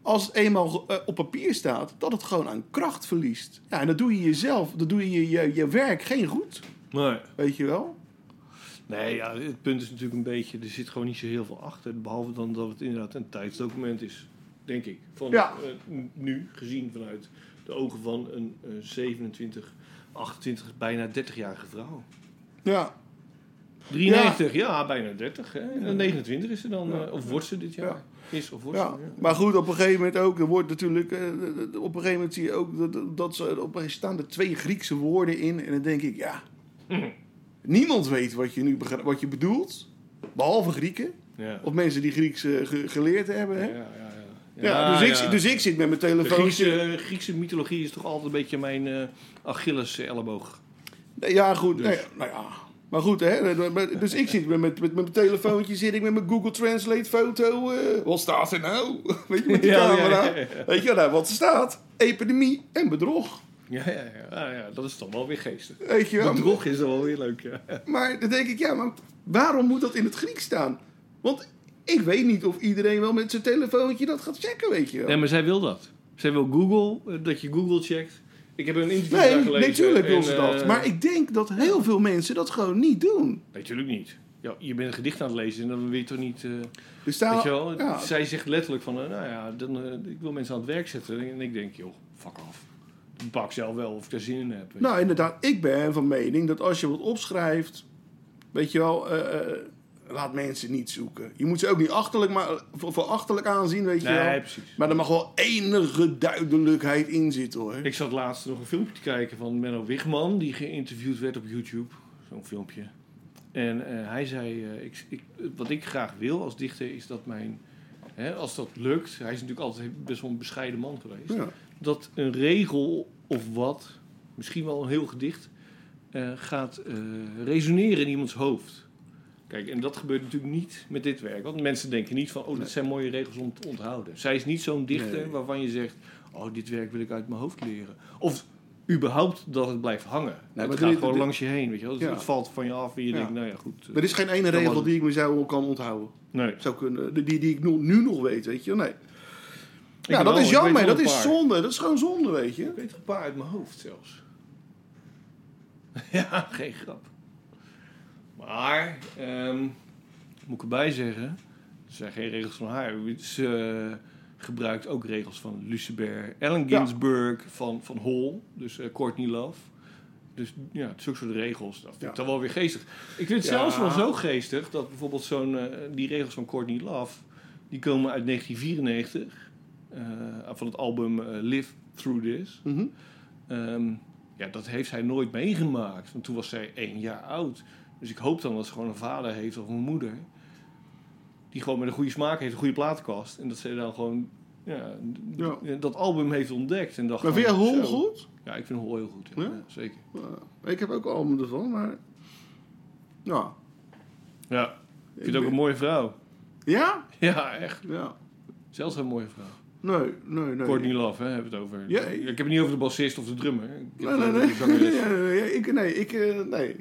C: als het eenmaal op papier staat, dat het gewoon aan kracht verliest. Ja, en dat doe je jezelf, dat doe je je, je werk geen goed,
F: Nee.
C: weet je wel?
F: Nee, ja, het punt is natuurlijk een beetje, er zit gewoon niet zo heel veel achter. Behalve dan dat het inderdaad een tijdsdocument is, denk ik. Van,
C: Ja.
F: eh, nu, gezien vanuit de ogen van een eh, 27, 28, bijna 30-jarige vrouw.
C: Ja,
F: 93, ja, bijna 30. Hè? En 29 is ze dan, eh, of wordt ze dit jaar?
C: Ja.
F: Is of wordt ze? Ja.
C: Maar goed, op een gegeven moment ook, er wordt natuurlijk, eh, op een gegeven moment zie je ook dat, dat- ze, op een gegeven moment staan er twee Griekse woorden in. En dan denk ik, ja, niemand weet wat je nu wat je bedoelt, behalve Grieken.
F: Ja.
C: Of mensen die Grieks eh, ge- geleerd hebben. Hè?
F: Ja, ja, ja.
C: Ja, dus. Ik, dus ik zit met mijn telefoon.
F: Griekse, Griekse mythologie is toch altijd een beetje mijn eh Achilles elleboog.
C: Ja, goed.
F: Dus.
C: nee, nou ja. Maar goed, hè, dus ik zit met, met, met mijn telefoontje, zit ik met mijn Google Translate foto. eh, wat staat er nou? Weet je, met die camera. Weet je, nou, wat er staat? Epidemie en bedrog.
F: Ja, ja, ja. Ah, ja, dat is toch wel weer geestig.
C: Weet je wel?
F: Bedrog is dan wel weer leuk, ja.
C: Maar dan denk ik, ja, maar waarom moet dat in het Grieks staan? Want ik weet niet of iedereen wel met zijn telefoontje dat gaat checken, weet je wel.
F: Nee, maar zij wil dat. Zij wil Google, eh, dat je Google checkt. Ik heb een interview
C: Nee,
F: daar gelezen.
C: natuurlijk wil ze dat.
F: eh,
C: Maar ik denk dat heel veel mensen dat gewoon niet doen.
F: Natuurlijk niet. Ja, je bent een gedicht aan het lezen en dan wil je toch niet...
C: staan,
F: weet je wel?
C: ja,
F: Zij zegt letterlijk van, nou ja, dan, ik wil mensen aan het werk zetten. En ik denk, joh, fuck Ik pak zelf wel of ik er zin in heb.
C: Nou, inderdaad, ik ben van mening dat als je wat opschrijft, weet je wel, eh, eh, laat mensen niet zoeken. Je moet ze ook niet achterlijk, maar, voor, voor achterlijk aanzien, weet je
F: nee,
C: wel.
F: precies.
C: Maar er mag wel enige duidelijkheid in zitten, hoor.
F: Ik zat laatst nog een filmpje te kijken van Menno Wigman, die geïnterviewd werd op YouTube. Zo'n filmpje. En eh, hij zei, ik, ik, wat ik graag wil als dichter is dat mijn, hè, als dat lukt, hij is natuurlijk altijd best wel een bescheiden man geweest,
C: Ja.
F: Dat een regel of wat, misschien wel een heel gedicht, eh, gaat eh, resoneren in iemands hoofd. Kijk, en dat gebeurt natuurlijk niet met dit werk. Want mensen denken niet van, oh, dat zijn mooie regels om te onthouden. Zij is niet zo'n dichter
C: Nee.
F: waarvan je zegt, oh, dit werk wil ik uit mijn hoofd leren. Of überhaupt dat het blijft hangen.
C: maar
F: het
C: dit-
F: gaat gewoon
C: dit-
F: langs je heen, weet je wel. Het,
C: Ja.
F: het valt van je af en je
C: Ja.
F: denkt, nou ja, goed.
C: Er is geen ene regel die ik mezelf kan onthouden.
F: nee.
C: Zou kunnen, die, die ik nu, nu nog weet, weet je. Nee. Ja, dat
F: wel-
C: is jammer. Dat is zonde. Dat is gewoon zonde, weet je.
F: Ik weet er een paar uit mijn hoofd zelfs. ja, geen grap. Maar, ehm, moet ik erbij zeggen, het zijn geen regels van haar. Ze eh, gebruikt ook regels van Lucebert, Allen
C: Ja.
F: Ginsberg, van, van Hall, dus eh, Courtney Love. Dus ja, zulke soort regels, dat vind ik
C: Ja.
F: dan wel weer geestig. Ik vind het
C: Ja.
F: zelfs wel zo geestig dat bijvoorbeeld zo'n, eh, die regels van Courtney Love, die komen uit 1994, eh, van het album eh, Live Through This.
C: Mhm.
F: Ehm, ja, dat heeft zij nooit meegemaakt. Want toen was zij één jaar oud. Dus ik hoop dan dat ze gewoon een vader heeft of een moeder. Die gewoon met een goede smaak heeft, een goede platenkast. En dat ze dan gewoon ja, dat album heeft ontdekt. En dacht
C: Maar vind jij Hol goed?
F: Ja, ik vind Hol heel goed. Ja. Zeker.
C: Ja, ik heb ook album ervan, maar... Ja.
F: Ja, ik vind het ook een mooie vrouw.
C: Ja?
F: Ja, echt.
C: Ja.
F: Zelfs een mooie vrouw.
C: Nee, nee, nee.
F: Courtney Love, hè, hebben we het over.
C: Ja,
F: ik heb het niet over de bassist of de drummer. Ik
C: Nee, nee,
F: over
C: nee. Ja, ik, nee, ik, eh, nee.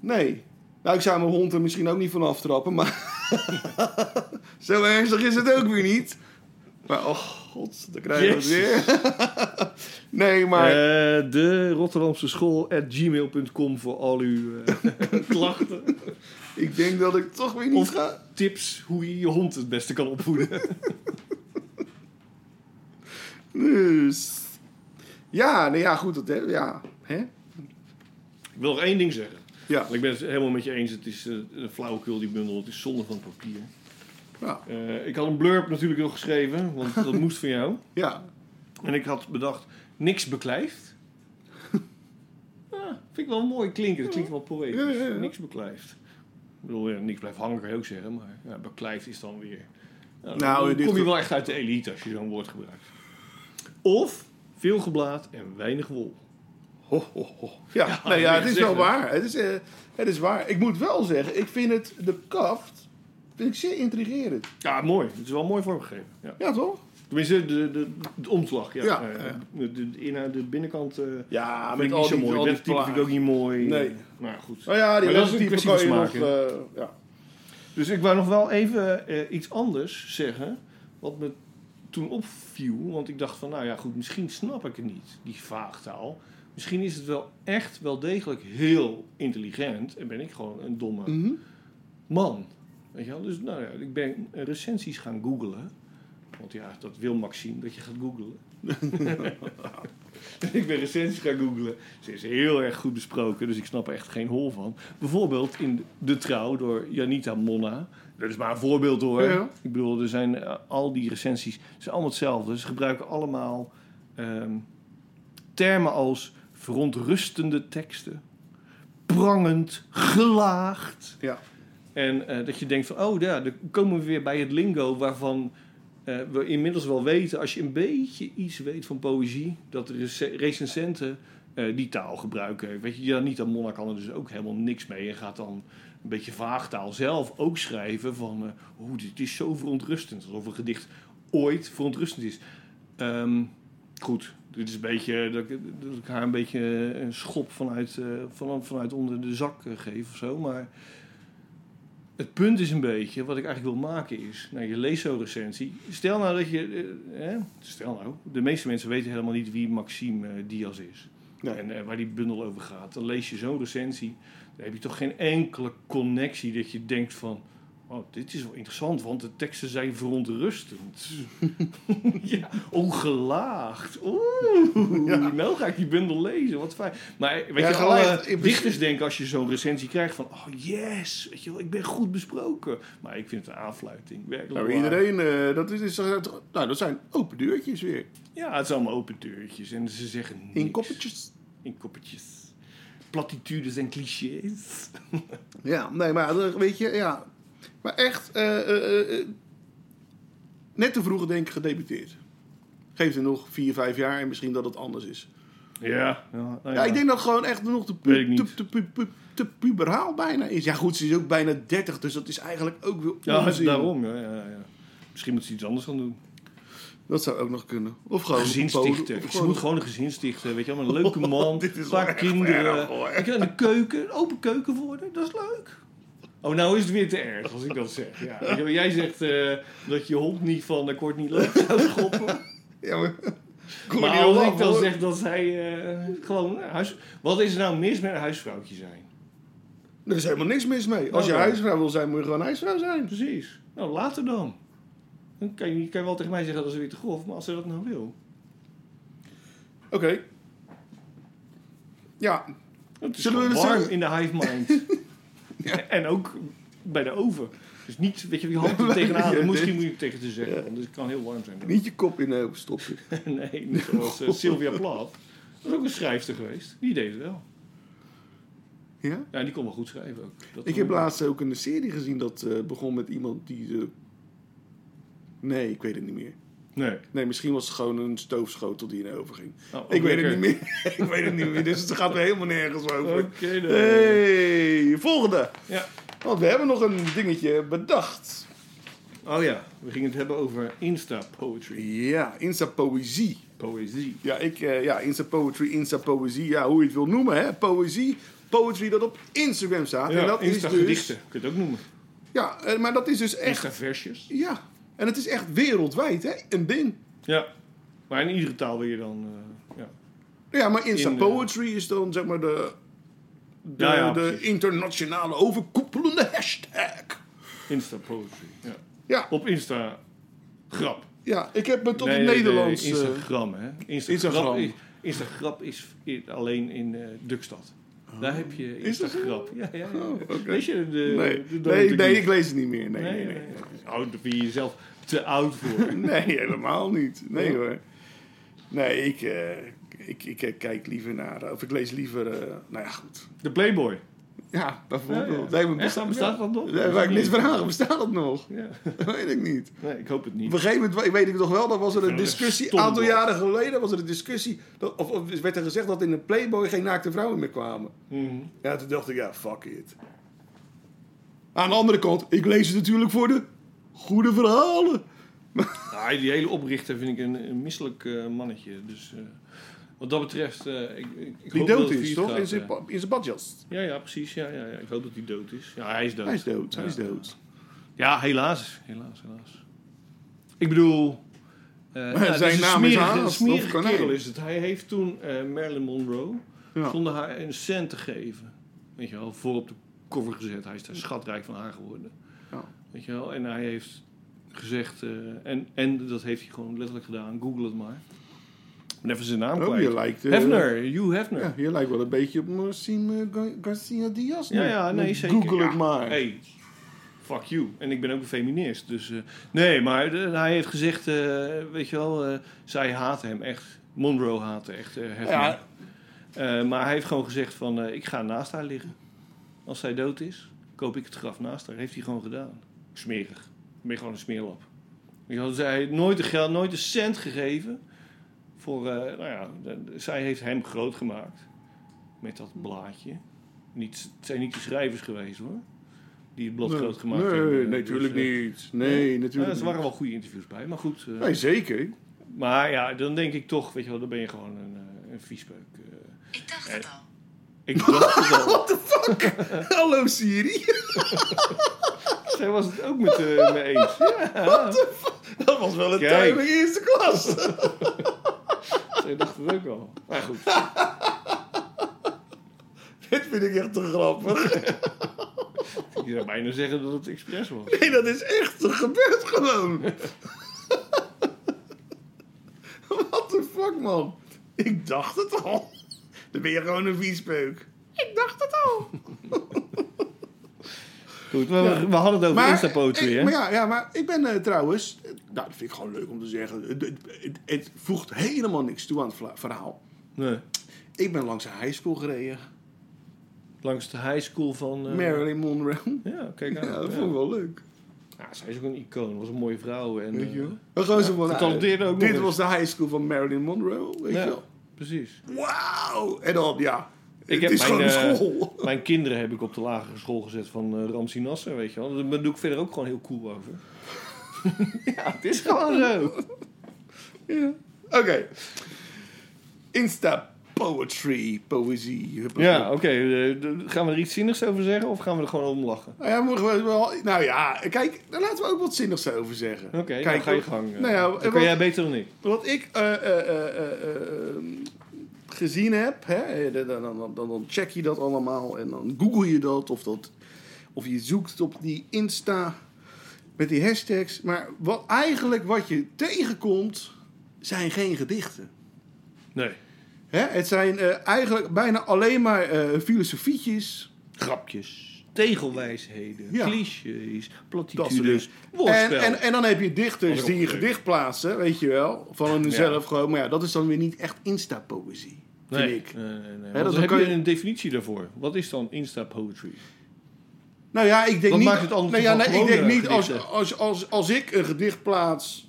C: Nee. Nou, ik zou mijn hond er misschien ook niet van aftrappen, maar... Zo ernstig is het ook weer niet. Maar, oh god, dan krijgen we het weer. nee, maar...
F: Eh, de Rotterdamse school at gmail.com voor al uw eh, klachten.
C: Ik denk dat ik toch weer niet
F: Of
C: ga...
F: tips hoe je je hond het beste kan opvoeden.
C: Dus... Ja, nee, ja, goed. Dat, hè, ja. Hè?
F: Ik wil nog één ding zeggen.
C: Ja.
F: Want Ik ben het helemaal met je eens. Het is eh, een flauwekul die bundel. Het is zonde van papier.
C: Ja.
F: Eh, ik had een blurb natuurlijk nog geschreven. Want dat moest van jou.
C: Ja.
F: En ik had bedacht, niks beklijft. ah, vind ik wel mooi klinken. Dat klinkt wel poëtisch.
C: Ja.
F: Niks beklijft. Ik bedoel, ja, niks blijft hangen kan je ook zeggen. Maar ja, beklijft is dan weer... Nou,
C: Nou,
F: dan kom je wel echt uit de elite als je zo'n woord gebruikt. Of veel geblaad en weinig wol.
C: Ho, ho, ho. Ja,
F: Ja,
C: nee, ja
F: dat
C: het is wel waar. Het is, eh, het is waar. Ik moet wel zeggen, ik vind het, de kaft, vind ik zeer intrigerend.
F: Ja, mooi. Het is wel mooi vormgegeven. Ja.
C: Ja, toch?
F: Tenminste, de, de, de omslag. Ja.
C: Ja,
F: Eh,
C: ja.
F: De, de, de binnenkant eh
C: Ja,
F: vind ik niet zo mooi. De webtype vind ik ook niet mooi.
C: Nee.
F: Maar goed.
C: Nou ja, die
F: Maar dat is een
C: type
F: kwestie van smaak,
C: eh, ja.
F: Dus ik wou nog wel even eh, iets anders zeggen. Wat me toen opviel. Want ik dacht van, nou ja, goed, misschien snap ik het niet, die vaagtaal. Misschien is het wel echt wel degelijk heel intelligent. En ben ik gewoon een domme
C: Mhm.
F: man. Weet je wel? Dus nou ja, ik ben recensies gaan googlen. Want ja, dat wil Max zien, dat je gaat googlen. ik ben recensies gaan googlen. Ze is heel erg goed besproken, dus ik snap er echt geen hol van. Bijvoorbeeld in De Trouw door Janita Monna. Dat is maar een voorbeeld hoor.
C: Ja, ja.
F: Ik bedoel, er zijn eh, al die recensies zijn allemaal hetzelfde. Ze gebruiken allemaal ehm, termen als verontrustende teksten, prangend, gelaagd.
C: Ja.
F: En eh, dat je denkt van, oh ja, dan komen we weer bij het lingo waarvan eh, we inmiddels wel weten, als je een beetje iets weet van poëzie, dat de rec- recensenten eh, die taal gebruiken. Weet je, Janita Monna kan er dus ook helemaal niks mee. En gaat dan een beetje vaagtaal zelf ook schrijven van... eh oh, dit is zo verontrustend. Alsof een gedicht ooit verontrustend is. Ehm, goed, dit is een beetje... Dat, ik- dat ik haar een beetje een schop vanuit, van, vanuit onder de zak geef of zo. Maar het punt is een beetje, wat ik eigenlijk wil maken is... Nou, je leest zo'n recensie. Stel nou dat je... eh, stel nou, de meeste mensen weten helemaal niet wie Maxime eh, Diaz is.
C: Nee.
F: En eh, waar die bundel over gaat. Dan lees je zo'n recensie. Dan heb je toch geen enkele connectie dat je denkt van... Oh, dit is wel interessant, want de teksten zijn verontrustend. ja, ongelaagd. Oeh, nou ga ik die bundel lezen, wat fijn. Maar weet
C: Ja,
F: je, alle dichters denken als je zo'n recensie krijgt van... Oh, yes, weet je wel, ik ben goed besproken. Maar ik vind het een aanfluiting, werkelijk
C: Nou, iedereen, eh, dat, is, is, nou, dat zijn open deurtjes weer.
F: Ja, het zijn allemaal open deurtjes en ze zeggen niks.
C: In koppetjes.
F: In koppetjes. Platitudes en clichés.
C: Ja, nee, maar eh, weet je, ja. Maar echt, eh, eh, eh, net te vroeg denk ik gedebuteerd. Geef er nog vier, vijf jaar en misschien dat het anders is.
F: Ja, ja, nou
C: Ja, ik denk dat het gewoon echt nog te, pu
F: Weet ik niet.
C: te, te, pu- pu- te puberaal bijna is. Ja goed, ze is ook bijna 30, dus dat is eigenlijk ook wel
F: Ja,
C: onzin.
F: daarom. Ja, ja, ja. Misschien moet ze iets anders gaan doen.
C: Dat zou ook nog kunnen. Of gewoon
F: Gezin
C: een podium-
F: stichten.
C: of
F: Ze moet gewoon een gezin stichten. Weet je wel, een leuke man.
C: Dit is
F: een paar kinderen.
C: erg,
F: wel, een keuken. Een open keuken voor haar. Dat is leuk. Oh, nou is het weer te erg als ik dat zeg. Ja. Jij zegt eh, dat je hond niet van de kort niet leuk zou schoppen.
C: Ja, maar...
F: Maar als ik dan zeg dat zij eh, gewoon eh, huis... Wat is er nou mis met een huisvrouwtje zijn?
C: Er is helemaal niks mis mee. Als je
F: Oh.
C: huisvrouw wil zijn, moet je gewoon huisvrouw zijn.
F: Precies. Nou, later dan. Dan kan je, je kan wel tegen mij zeggen dat is weer te grof, maar als ze dat nou wil.
C: Oké. Ja,
F: Het is
C: Zullen we
F: warm in de hive mind. En ook bij de oven. Dus niet, weet je, je hand er tegenaan.
C: Ja,
F: Misschien moet je tegen te zeggen, want het kan heel warm zijn.
C: niet je kop in de oven stoppen.
F: nee, niet zoals eh, Sylvia Plath. Dat is ook een schrijfster geweest. Die deed het wel.
C: Ja?
F: Ja, die kon wel goed schrijven ook. Dat
C: Ik heb laatst ook een serie gezien dat eh, begon met iemand die... eh, Nee, ik weet het niet meer.
F: Nee.
C: Nee, misschien was het gewoon een stoofschotel die in ging.
F: Oh,
C: ik weet het niet meer. ik weet het niet meer, dus het gaat er helemaal nergens over.
F: Oké dan.
C: Hey, volgende.
F: Ja.
C: Want we hebben nog een dingetje bedacht.
F: Oh ja, we gingen het hebben over Insta-poetry.
C: Ja, Insta-poëzie.
F: Poëzie.
C: Ja, ik, eh, ja, Insta-poetry, Insta-poëzie, ja, hoe je het wil noemen, hè. Poëzie, poetry dat op Instagram staat. en
F: Ja,
C: dat is dus...
F: Insta-gedichten. Kun je het ook noemen.
C: Ja, eh, maar dat is dus echt...
F: Insta-versjes.
C: Ja, en het is echt wereldwijd, hè. Een ding.
F: Ja. Maar in iedere taal wil je dan... eh, ja.
C: Ja, maar Insta
F: In de-
C: Poetry is dan zeg maar de, de,
F: Ja, ja,
C: de
F: precies.
C: internationale overkoepelende hashtag.
F: Insta-poetry. Ja.
C: Ja,
F: Op Insta... Grap.
C: ja ik heb me tot
F: Nee,
C: het Nederlands...
F: nee,
C: eh,
F: Instagram, hè? Instagram.
C: Instagram.
F: is, Instagram is alleen in eh Dukstad. Daar heb je Instagram. Ja, ja, ja.
C: Oh, oké.
F: Weet je de...
C: nee,
F: de
C: nee, nee, ik lees het niet meer. Nee,
F: Nee,
C: nee,
F: nee. Oh, daar je jezelf te oud voor.
C: Nee, helemaal niet. Nee
F: Oh.
C: hoor. Nee, ik, eh, ik, ik, kijk liever naar... Of ik lees liever... eh, nou ja, goed.
F: De Playboy.
C: Ja, bijvoorbeeld.
F: Ja, ja.
C: Bestaat,
F: bestaat dat nog?
C: Nee, waar ik niks vragen, bestaat dat nog?
F: Ja.
C: Dat weet ik niet.
F: Nee, ik hoop het
C: Op
F: niet.
C: een gegeven moment, ik weet ik nog wel, dat was er een discussie, een aantal jaren geleden was er een discussie, dat, of, of werd er gezegd dat in een Playboy geen naakte vrouwen meer kwamen.
F: Mhm.
C: Ja, toen dacht ik, ja, fuck it. Aan de andere kant, ik lees het natuurlijk voor de goede verhalen.
F: Nou, die hele oprichter vind ik een, een misselijk eh, mannetje. Dus eh, wat dat betreft... eh, ik, ik,
C: Die
F: hoop dat
C: dood
F: het
C: is, toch?
F: gaat,
C: In zijn, in zijn badjas.
F: Ja, ja, precies. Ja, ja, ja. Ik hoop dat hij dood is. Ja, hij is dood.
C: Hij is dood, hij is
F: Ja.
C: dood.
F: Ja, helaas. Helaas, helaas. Ik bedoel... nou, het
C: zijn naam is Haas,
F: smerige kerel is het. Hij heeft toen eh, Marilyn Monroe,
C: Ja.
F: zonder haar een cent te geven, weet je wel, voor op de cover gezet. Hij is daar schatrijk van haar geworden.
C: Ja.
F: Weet je wel, en hij heeft gezegd, en, en dat heeft hij gewoon letterlijk gedaan, google het maar. Ben even zijn naam
C: Oh,
F: kwijt.
C: je lijkt... eh,
F: Hefner, Hugh Hefner.
C: Ja, je lijkt wel een beetje op Gar- Garcia Diaz.
F: Ja, ja, nee,
C: Met
F: zeker.
C: Google het maar.
F: Hey, fuck you. En ik ben ook een feminist. Dus, eh, nee, maar hij heeft gezegd, eh, weet je wel, zij haatte hem echt. Monroe haatte echt Hefner.
C: Ja.
F: Maar hij heeft gewoon gezegd van, ik ga naast haar liggen. Als zij dood is, koop ik het graf naast haar. Heeft hij gewoon gedaan. Smerig. Ik ben gewoon een smeerlap. Zij heeft nooit een geld, nooit een cent gegeven. Voor, eh, nou ja, de- de- zij heeft hem groot gemaakt. met dat blaadje. Niet, het zijn niet de schrijvers geweest hoor. Die het blad
C: Nee,
F: groot gemaakt
C: nee,
F: hebben.
C: Nee,
F: Dus,
C: natuurlijk
F: eh,
C: niet. Nee,
F: ja,
C: natuurlijk
F: er waren wel goede interviews bij, maar goed. eh,
C: Nee, zeker.
F: Maar ja, dan denk ik toch, weet je wel, dan ben je gewoon een, eh, een viespeuk. eh.
E: Ik dacht het al.
F: ik dacht het al.
C: What the fuck? Hallo Siri.
F: Zij was het ook met me eens. Ja,
C: Dat was wel een
F: Kijk.
C: tuin in de eerste klas.
F: zij dacht het ook al. Maar goed.
C: Dit vind ik echt te grappig.
F: Je zou bijna zeggen dat het expres was.
C: Nee, dat is echt, dat gebeurt gewoon. What the fuck, man? Ik dacht het al. Dan ben je gewoon een viespeuk. Ik dacht het al.
F: Goed, we, we hadden het over Instapoetry,
C: ik-
F: hè?
C: Maar ja, ja, maar ik ben eh, trouwens... Nou, dat vind ik gewoon leuk om te zeggen. Het, het, voegt helemaal niks toe aan het verhaal.
F: Nee.
C: Ik ben langs een high school gereden.
F: Langs de high school van... eh,
C: Marilyn Monroe.
F: Ja, kijk aan.
C: Ja, dat vond ik wel leuk.
F: Ja, zij is ook een icoon. Was een mooie vrouw. En,
C: Weet je
F: eh,
C: wel? Maar gewoon zo van, nou, Dit
F: eens.
C: was de high school van Marilyn Monroe, weet
F: ja,
C: je wel.
F: precies.
C: Wauw! En dan, ja,
F: Ik
C: het
F: heb
C: is
F: mijn,
C: gewoon een school.
F: Mijn kinderen heb ik op de lagere school gezet van uh, Ramsi Nasser, weet je wel. Daar doe ik verder ook gewoon heel cool over. ja, het is gewoon zo.
C: Ja. Oké. Insta poetry, poëzie.
F: Ja, oké. eh, gaan we er iets zinnigs over zeggen of gaan we er gewoon om lachen?
C: Nou ja, mogen we wel, nou ja, kijk, daar laten we ook wat zinnigs over zeggen.
F: Oké,
C: Kijk,
F: dan ga je gang. eh.
C: Nou ja, wat-
F: kan jij beter dan ik.
C: Wat ik eh, gezien heb, hè, dan, dan, dan, dan check je dat allemaal en dan google je dat of, dat of je zoekt op die Insta met die hashtags. Maar wat, eigenlijk wat je tegenkomt, zijn geen gedichten.
F: Nee.
C: Hè? Het zijn eh, eigenlijk bijna alleen maar eh, filosofietjes.
F: Grapjes, tegelwijsheden,
C: Ja.
F: clichés, platitudes,
C: En, en, en dan heb je dichters die een gedicht plaatsen, weet je wel. Van hunzelf gewoon. Maar ja, dat is dan weer niet echt Insta-poëzie, vind
F: nee,
C: ik.
F: nee, nee, nee. Want
C: dan
F: heb je- een definitie daarvoor? Wat is dan Insta-poetry?
C: Nou ja, ik denk
F: Wat
C: niet.
F: maakt het anders
C: nou ja, nee, ik denk niet als, als, als, als ik een gedicht plaats.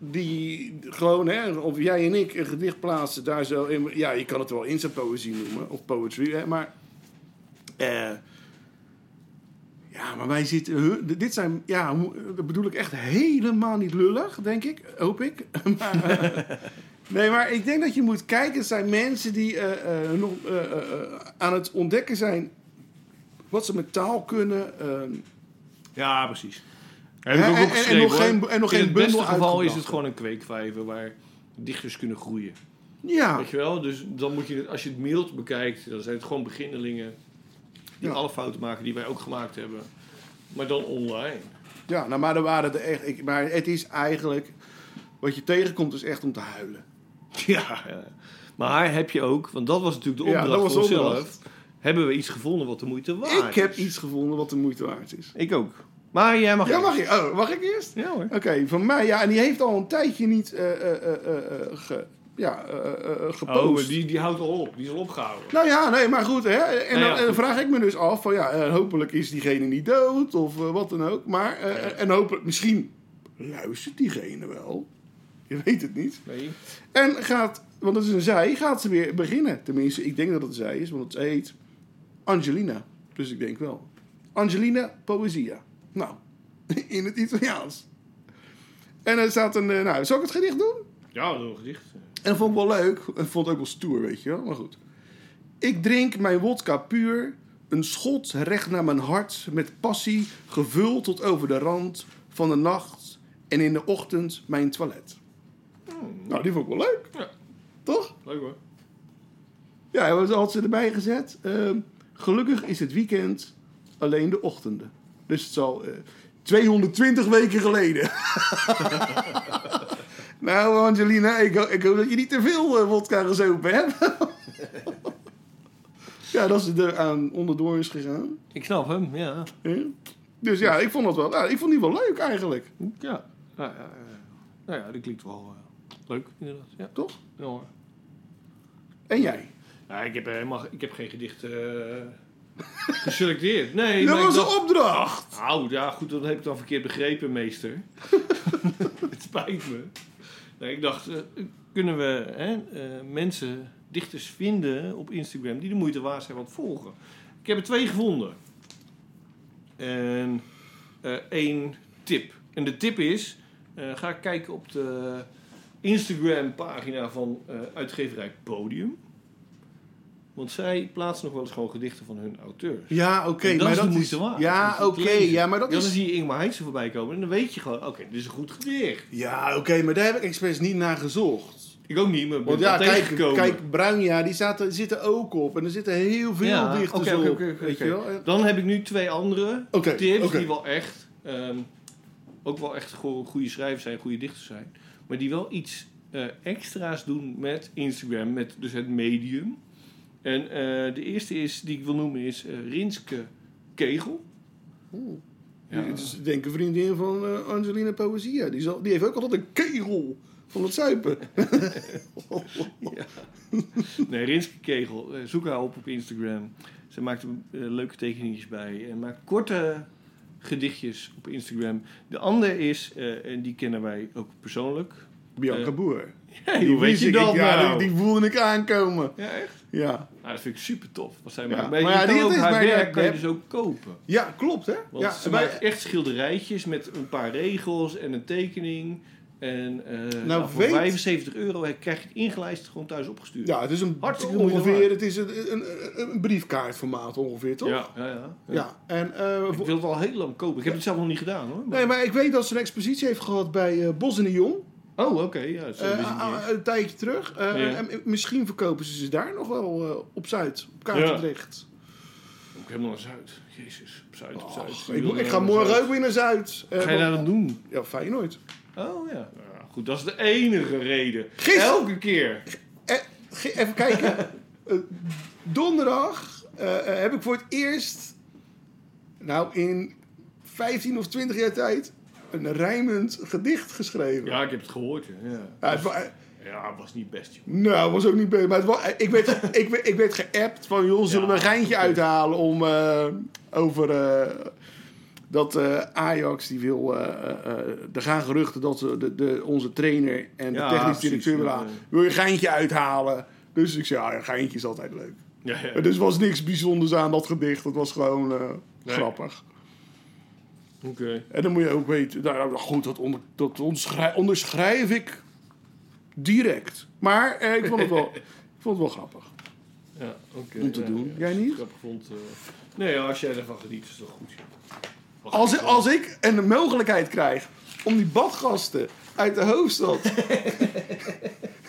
C: Die gewoon, hè, of jij en ik een gedicht plaatsen, daar zo in. Ja, je kan het wel Insta-poëzie noemen, of poetry, hè, maar. eh, ja, maar wij zitten. dit zijn. Ja, dat bedoel ik echt helemaal niet lullig, denk ik. Hoop ik. maar, eh, nee, maar ik denk dat je moet kijken. Het zijn mensen die eh, eh, nog aan het ontdekken zijn wat ze met taal kunnen. ehm,
F: Ja, precies.
C: Heb ik ook
F: en, nog
C: hoor.
F: geen,
C: En nog
F: in
C: geen
F: het beste
C: bundel
F: geval is het gewoon een kweekvijver waar dichters kunnen groeien.
C: ja,
F: Weet je wel? Dus dan moet je het, als je het mild bekijkt, dan zijn het gewoon beginnelingen die
C: Ja.
F: alle fouten maken die wij ook gemaakt hebben. Maar dan online.
C: ja nou, maar, er waren er echt, ik, maar het is eigenlijk... Wat je tegenkomt is echt om te huilen.
F: Ja. Maar heb je ook, want dat was natuurlijk de
C: Ja,
F: opdracht
C: dat was
F: voor
C: opdracht.
F: Hebben we iets gevonden wat de moeite waard
C: ik heb
F: is?
C: iets gevonden wat de moeite waard is.
F: Ik ook. Maar jij mag
C: Ja,
F: eerst.
C: mag ik? Oh, mag ik eerst?
F: Ja hoor.
C: Oké, van mij, ja, en die heeft al een tijdje niet eh, eh, eh, eh, eh, ge, ja, eh, eh, eh,
F: Oh,
C: gepost.
F: die, die houdt al op. Die is al opgehouden.
C: Nou ja, nee, maar goed, hè. En,
F: Nou ja,
C: dan,
F: goed.
C: vraag ik me dus af van, ja, eh, hopelijk is diegene niet dood of eh, wat dan ook. Maar, eh, en hopelijk, misschien luistert diegene wel. Je weet het niet.
F: Nee.
C: En gaat, want het is een zij, gaat ze weer beginnen. Tenminste, ik denk dat het zij is, want het heet Angelina. Dus ik denk wel. Angelina Poesia. Nou, in het Italiaans. En er staat een, eh, nou, zal ik het gedicht doen?
F: Ja, is een gedicht.
C: En dat vond ik wel leuk. En vond het ook wel stoer, weet je wel. Maar goed. Ik drink mijn wodka puur. Een schot recht naar mijn hart. Met passie gevuld tot over de rand van de nacht. En in de ochtend mijn toilet. Nou, die vond ik wel leuk.
F: Ja.
C: Toch?
F: Leuk hoor.
C: Ja, wat had ze erbij gezet? Ehm, gelukkig is het weekend alleen de ochtenden. Dus het zal eh, 220 weken geleden. nou, Angelina, ik, ho- ik hoop dat je niet te veel eh, wodka gezopen hebt. ja, dat ze er aan onderdoor is gegaan.
F: Ik snap hem, ja.
C: Ja. Dus ja, ik vond dat wel. Nou, ik vond die wel leuk eigenlijk.
F: Ja. Nou ja. Nou ja, dat klinkt wel eh, leuk inderdaad. Ja.
C: Toch?
F: Ja hoor.
C: En jij?
F: Ja, ik heb, helemaal, ik heb geen gedicht eh, geselecteerd. Nee,
C: dat was
F: dacht-
C: een opdracht.
F: Nou, ja, goed, dat heb ik dan verkeerd begrepen, meester. het spijt me. Nee, ik dacht, eh, kunnen we hè, eh, mensen dichters vinden op Instagram die de moeite waard zijn het volgen. Ik heb er twee gevonden. En eh, één tip. En de tip is, eh, ga kijken op de Instagram pagina van eh, uitgeverij Podium. Want zij plaatsen nog wel eens gewoon gedichten van hun auteurs.
C: Ja, oké, maar
F: is de
C: dat
F: moeite
C: is...
F: waard.
C: Ja, oké, ja, maar dat
F: Dan
C: is...
F: zie je Ingmar Heitse voorbij komen en dan weet je gewoon, oké, dit is een goed gedicht.
C: Ja, oké, maar daar heb ik expres niet naar gezocht.
F: Ik ook niet, maar
C: Want ja, kijk, kijk Bruinja, die zaten, zitten ook op. En er zitten heel veel
F: Ja,
C: dichters op. weet je wel?
F: Dan heb ik nu twee andere tips die wel echt, ehm, ook wel echt go- goede schrijvers zijn, goede dichters zijn. Maar die wel iets eh, extra's doen met Instagram, met dus het medium. En eh, de eerste is, die ik wil noemen is eh, Rinske Kegel. Ja.
C: Het is denk een vriendin van eh, Angelina Poesia. Die, zal, die heeft ook altijd een kegel van het zuipen.
F: Nee, Rinske Kegel. zoek haar op op Instagram. Ze maakt er leuke tekeningetjes bij. En maakt korte gedichtjes op Instagram. De andere is, en die kennen wij ook persoonlijk.
C: Bianca Boer.
F: Hey,
C: Die
F: hoe weet je
C: ik,
F: dat
C: ja,
F: nou?
C: Die, voelde ik aankomen.
F: Ja, echt?
C: Ja,
F: Nou, dat vind ik super tof. Wat zij
C: Ja,
F: maakt.
C: maar
F: Maar
C: ja, die-
F: ook haar werk kan je
C: ja,
F: dus ook kopen.
C: ja klopt hè.
F: Want
C: ja,
F: ze maakt echt schilderijtjes met een paar regels en een tekening. En eh, nou, voor
C: weet-
F: 75 euro krijg je het ingelijst gewoon thuis opgestuurd.
C: ja, het is een,
F: Hartstikke
C: ongeveer, het is een, een, een, briefkaartformaat ongeveer, toch?
F: ja, ja. ja.
C: Ja, en... eh,
F: Ik
C: voor-
F: wil het al heel lang kopen. Ik heb het zelf nog niet gedaan hoor.
C: nee, maar ik weet dat ze een expositie heeft gehad bij eh, Bos en de Jong.
F: Oh, oké. Ja,
C: Eh, ah, een tijdje terug. Eh,
F: Ja.
C: en misschien verkopen ze ze daar nog wel eh, op Zuid, op Katendrecht.
F: Ook helemaal naar Zuid. Jezus, op Zuid, op Zuid.
C: Och, ik, ik ga morgen ook weer naar Zuid. Eh,
F: Ga je daar dan doen?
C: Ja, Feyenoord.
F: Oh ja. Nou, goed, dat is de enige reden.
C: Gisteren-
F: Elke keer.
C: Eh, even kijken. Donderdag heb ik voor het eerst, nou in 15 of 20 jaar tijd, een rijmend gedicht geschreven.
F: Ja, ik heb het gehoord. Ja, ja.
C: Ja, het
F: Ja, het was niet best, joh.
C: nou, was ook niet beter. Maar het wa- ik, werd, ik, werd, ik werd geappt van, joh, zullen we een geintje uithalen om eh, over eh, dat eh, Ajax, die wil, er gaan geruchten dat de, de, onze trainer en de
F: Ja,
C: technisch directeur willen
F: ja.
C: Wil je een geintje uithalen? Dus ik zei, ja, een geintje is altijd leuk.
F: Ja, ja.
C: Er dus was niks bijzonders aan dat gedicht. Het was gewoon
F: Nee.
C: grappig.
F: Oké.
C: En dan moet je ook weten, nou, nou, goed, dat, onder, dat onderschrijf, onderschrijf ik direct. Maar eh, ik, vond het wel, ik vond het wel grappig.
F: Ja, oké.
C: Om te
F: ja,
C: doen.
F: ja.
C: Jij niet?
F: Grappig vond. eh. Nee, als jij ervan geniet, is het toch goed.
C: Als,
F: even.
C: als ik een mogelijkheid krijg om die badgasten uit de hoofdstad...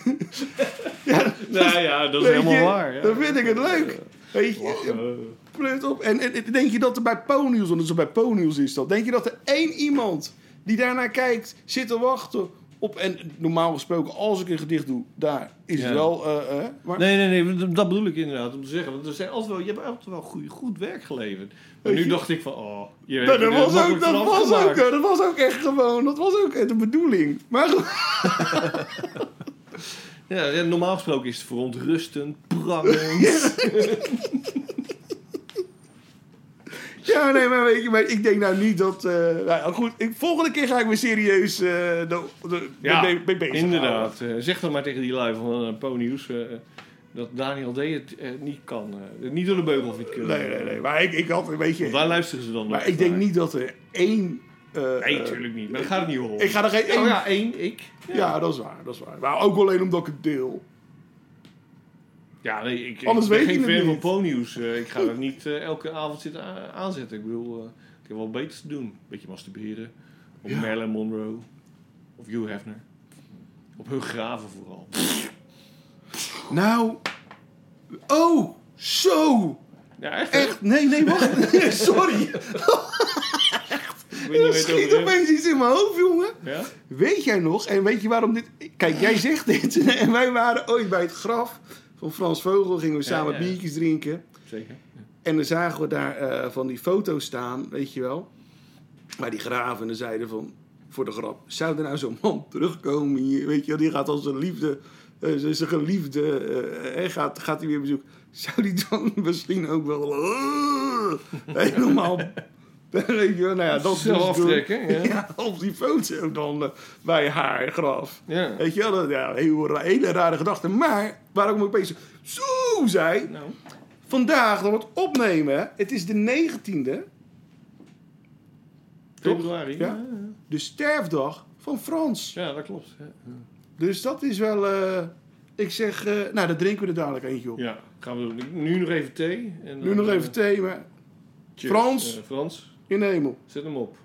C: ja,
F: Nou ja, dat is helemaal
C: je,
F: waar. Ja.
C: Dan vind ik het leuk. Weet je, Pleut op. En, en denk je dat er bij Pony's, want het is bij Pony's is dat, denk je dat er één iemand die daarnaar kijkt, zit te wachten op, en normaal gesproken, als ik een gedicht doe, daar is
F: Ja.
C: het wel, eh, eh, maar
F: Nee, nee, nee, dat- bedoel ik inderdaad om te zeggen. Want er zijn altijd wel, je hebt altijd wel goed, goed werk geleverd. Maar nu
C: je-
F: dacht ik van, oh, je
C: Nou, dat, was ook, dat, was ook,
F: afgemaakt.
C: dat was ook echt gewoon, dat was ook de bedoeling. Maar
F: ja, normaal gesproken is het verontrustend, prangend.
C: Ja, nee, maar weet je, maar ik denk nou niet dat, eh, nou goed, ik, volgende keer ga ik weer serieus eh de, de,
F: Ja,
C: mee, mee bezig
F: Inderdaad. eh, zeg dan maar tegen die lui van eh, dat Daniel D. het eh, niet kan. eh, niet door de beugel vindt kunnen.
C: houden. Nee, nee, nee, maar ik, ik had, weet je,
F: Want daar luisteren ze dan
C: maar ik denk niet dat er één... eh,
F: Nee,
C: eh,
F: natuurlijk niet. Maar dat gaat het niet horen.
C: Ik ga er geen één...
F: Oh ja, één, ik.
C: Ja, dat is waar, dat is waar. Maar ook alleen omdat ik het deel.
F: Ja, nee, ik,
C: Anders
F: ik ben
C: weet
F: geen fan van. Ponyhoes. eh, ik ga er niet eh, elke avond zitten aanzetten. Ik bedoel, eh, ik heb wel beter te doen. Beetje masturberen. Op Marilyn Monroe. Of Hugh Hefner. Op hun graven vooral.
C: Nou... Oh, zo!
F: Ja, echt.
C: Echt? Nee, nee, wacht. Nee, Sorry.
F: Weet
C: Er schiet opeens iets in mijn hoofd, jongen.
F: Ja?
C: Weet jij nog, en weet je waarom dit... Kijk, jij zegt dit. En wij waren ooit bij het graf van Frans Vogel. Gingen we samen
F: ja.
C: biertjes drinken.
F: Zeker.
C: En dan zagen we daar eh, van die foto's staan, weet je wel. Waar die graven en zeiden van, voor de grap, zou er nou zo'n man terugkomen hier, weet je wel, die gaat als een liefde, eh, zijn zijn geliefde, eh, eh, gaat, gaat hij weer bezoeken. Zou die dan misschien ook wel helemaal Weet je nou ja, dat is
F: Zelf
C: dus
F: aftrekken, ja.
C: Ja, op die foto dan eh, bij haar graf.
F: Ja.
C: Weet je wel, dat, ja, heel, hele rare gedachte. Maar, waarom ik opeens zo zei,
F: Nou,
C: vandaag dan het opnemen, het is de 19e,
F: februari.
C: Ja.
F: Ja,
C: de sterfdag van Frans.
F: ja dat klopt.
C: Dus dat is wel, eh, ik zeg, eh, nou, daar drinken we er dadelijk eentje op.
F: ja, gaan we doen. Nu nog even thee. En
C: Nu
F: dan,
C: nog even thee, maar
F: cheers.
C: Frans.
F: Frans,
C: in de hemel.
F: zet hem op.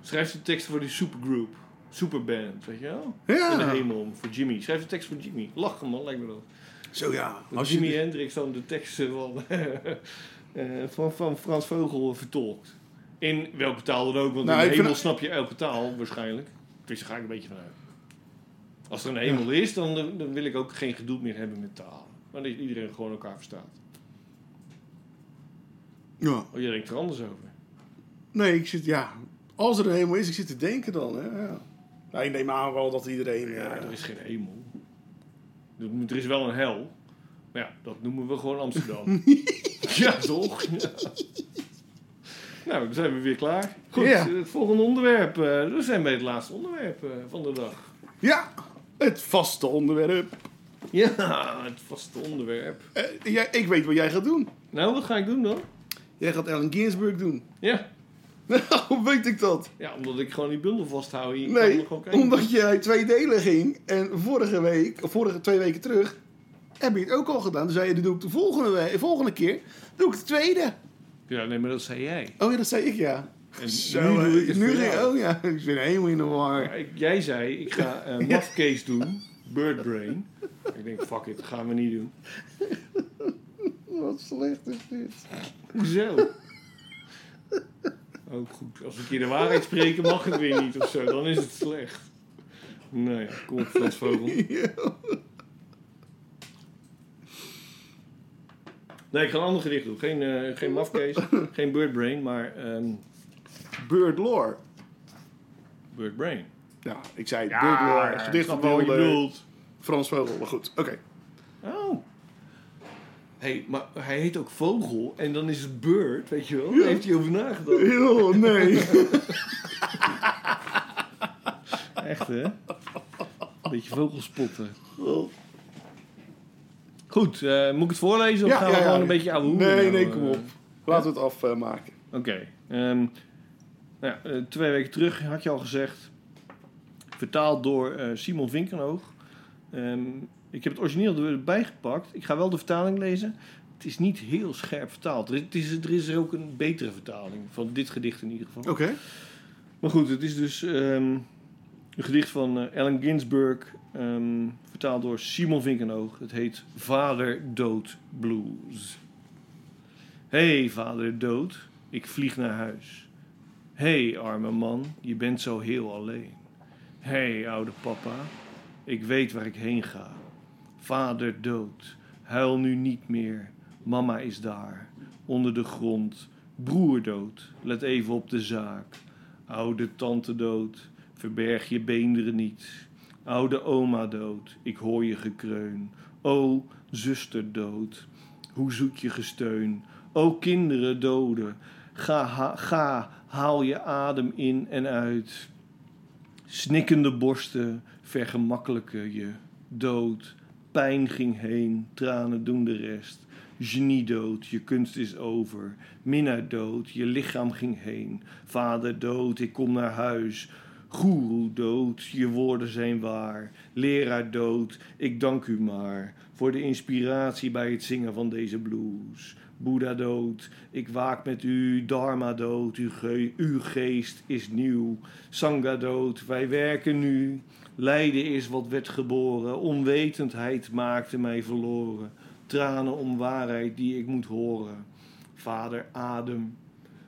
F: Schrijf de teksten voor die supergroup. Superband, weet je wel? In de hemel, voor Jimmy. Schrijf de tekst voor Jimmy. Lachen man, lijkt me dat.
C: zo ja. Als
F: Jimi
C: je,
F: Hendrix dan de teksten van, eh, van, van Frans Vogel vertolkt. In welke taal dan ook, want
C: Nou,
F: in de
C: vind-
F: hemel snap je elke taal waarschijnlijk. Dus daar ga ik een beetje vanuit. Als er een hemel is, dan, dan wil ik ook geen gedoe meer hebben met taal. Maar dat iedereen gewoon elkaar verstaat.
C: Ja.
F: Oh, jij denkt er anders over.
C: Nee, ik zit, ja. Als er een hemel is, ik zit te denken dan. Hè? Ja. Nou, ik neem aan wel dat iedereen.
F: Ja,
C: eh,
F: er is geen hemel. Er is wel een hel. Maar ja, dat noemen we gewoon Amsterdam. ja, toch? Ja. Nou, dan zijn we weer klaar. Goed,
C: Ja.
F: het volgende onderwerp. eh we zijn bij het laatste onderwerp eh, van de dag.
C: ja, het vaste onderwerp.
F: Ja, het vaste onderwerp.
C: Eh, jij, ik weet wat jij gaat doen.
F: Nou, wat ga ik doen dan?
C: Jij gaat Ellen Ginsberg doen.
F: Ja,
C: Hoe weet ik dat?
F: ja omdat ik gewoon die bundel vasthoud hier.
C: Nee, omdat jij twee delen ging. En vorige week, of vorige twee weken terug, heb je het ook al gedaan. Toen zei je, dat doe ik de volgende, we- volgende keer. Doe ik de tweede.
F: Ja, nee, maar dat zei jij.
C: Oh ja, dat zei ik ja.
F: En
C: Zo,
F: nu ik
C: nu ging. Oh ja, ik ben helemaal in de war.
F: Jij zei, ik ga eh mafcase doen. Bird Brain. Ik denk, fuck it, dat gaan we niet doen.
C: Wat slecht is dit.
F: Hoezo? Ook goed. Als we een keer de waarheid spreken, mag het weer niet of zo. Dan is het slecht. Nou ja, kom op, Frans Vogel. Nee, ik ga een ander gedicht doen. Geen, eh geen mafcase, geen Bird Brain, maar ehm
C: Bird Lore.
F: Bird Brain.
C: Ja, ik zei Bird Lore. Gedicht van. Frans Vogel. Maar goed, oké.
F: Oh. Hey, maar hij heet ook Vogel en dan is het Bird, weet je wel? Daar heeft hij over nagedacht.
C: Oh, nee.
F: Echt, hè? Een beetje vogelspotten. Goed, eh, moet ik het voorlezen of gaan we gewoon een beetje ouwe hoeren
C: Nee,
F: nou,
C: nee,
F: eh?
C: kom op. Laten we het afmaken.
F: Oké. ehm, nou ja, eh, twee weken terug had je al gezegd. Vertaald door eh, Simon Vinkenoog. Ehm, ik heb het origineel erbij gepakt. Ik ga wel de vertaling lezen. Het is niet heel scherp vertaald. Er is, het is, er is er ook een betere vertaling. Van dit gedicht in ieder geval.
C: Oké.
F: Maar goed, het is dus ehm, een gedicht van eh, Allen Ginsberg. ehm, vertaald door Simon Vinkenoog. Het heet Vader Dood Blues. hey, vader dood, ik vlieg naar huis. hey, arme man, je bent zo heel alleen. hey, oude papa, ik weet waar ik heen ga. Vader dood, huil nu niet meer. Mama is daar, onder de grond. Broer dood, let even op de zaak. Oude tante dood, verberg je beenderen niet. Oude oma dood, ik hoor je gekreun. O, zuster dood, hoe zoek je gesteun? O, kinderen doden, ga, ha- ga, haal je adem in en uit. Snikkende borsten vergemakkelijken je. Dood, pijn ging heen, tranen doen de rest. Genie dood, je kunst is over. Minnaar dood, je lichaam ging heen. Vader dood, ik kom naar huis. Goeroe dood, je woorden zijn waar. Leraar dood, ik dank u maar voor de inspiratie bij het zingen van deze blues. Boeddha dood, ik waak met u. Dharma dood, uw, uw geest is nieuw. Sangha dood, wij werken nu. Lijden is wat werd geboren. Onwetendheid maakte mij verloren. Tranen om waarheid die ik moet horen. Vader, adem.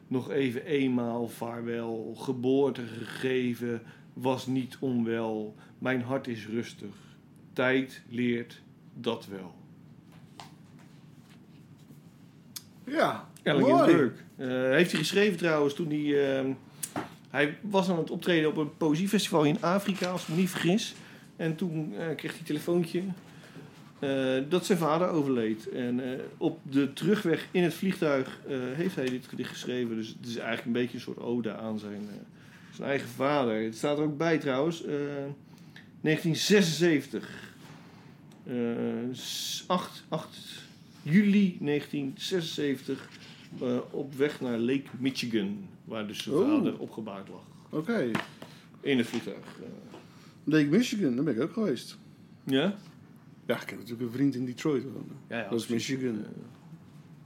F: Nog even eenmaal vaarwel. Geboorte gegeven was niet onwel. Mijn hart is rustig. Tijd leert dat wel.
C: Ja,
F: Allen
C: mooi.
F: Ginsberg. Eh, heeft hij geschreven trouwens toen hij... ehm, hij was aan het optreden op een poëziefestival in Afrika, als ik me niet vergis. En toen eh, kreeg hij een telefoontje eh, dat zijn vader overleed. En op de terugweg in het vliegtuig heeft hij dit gedicht geschreven. Dus het is eigenlijk een beetje een soort ode aan zijn, zijn eigen vader. Het staat er ook bij trouwens. eh, 1976. Eh, s- 8, 8 juli 1976. eh, op weg naar Lake Michigan. Waar dus zijn
C: Oh.
F: vader opgebaard lag.
C: Oké.
F: In het vliegtuig. eh.
C: Lake Michigan, daar ben ik ook geweest.
F: ja?
C: Ja, ik heb natuurlijk een vriend in Detroit wonen.
F: Ja, ja,
C: dat is. Michigan.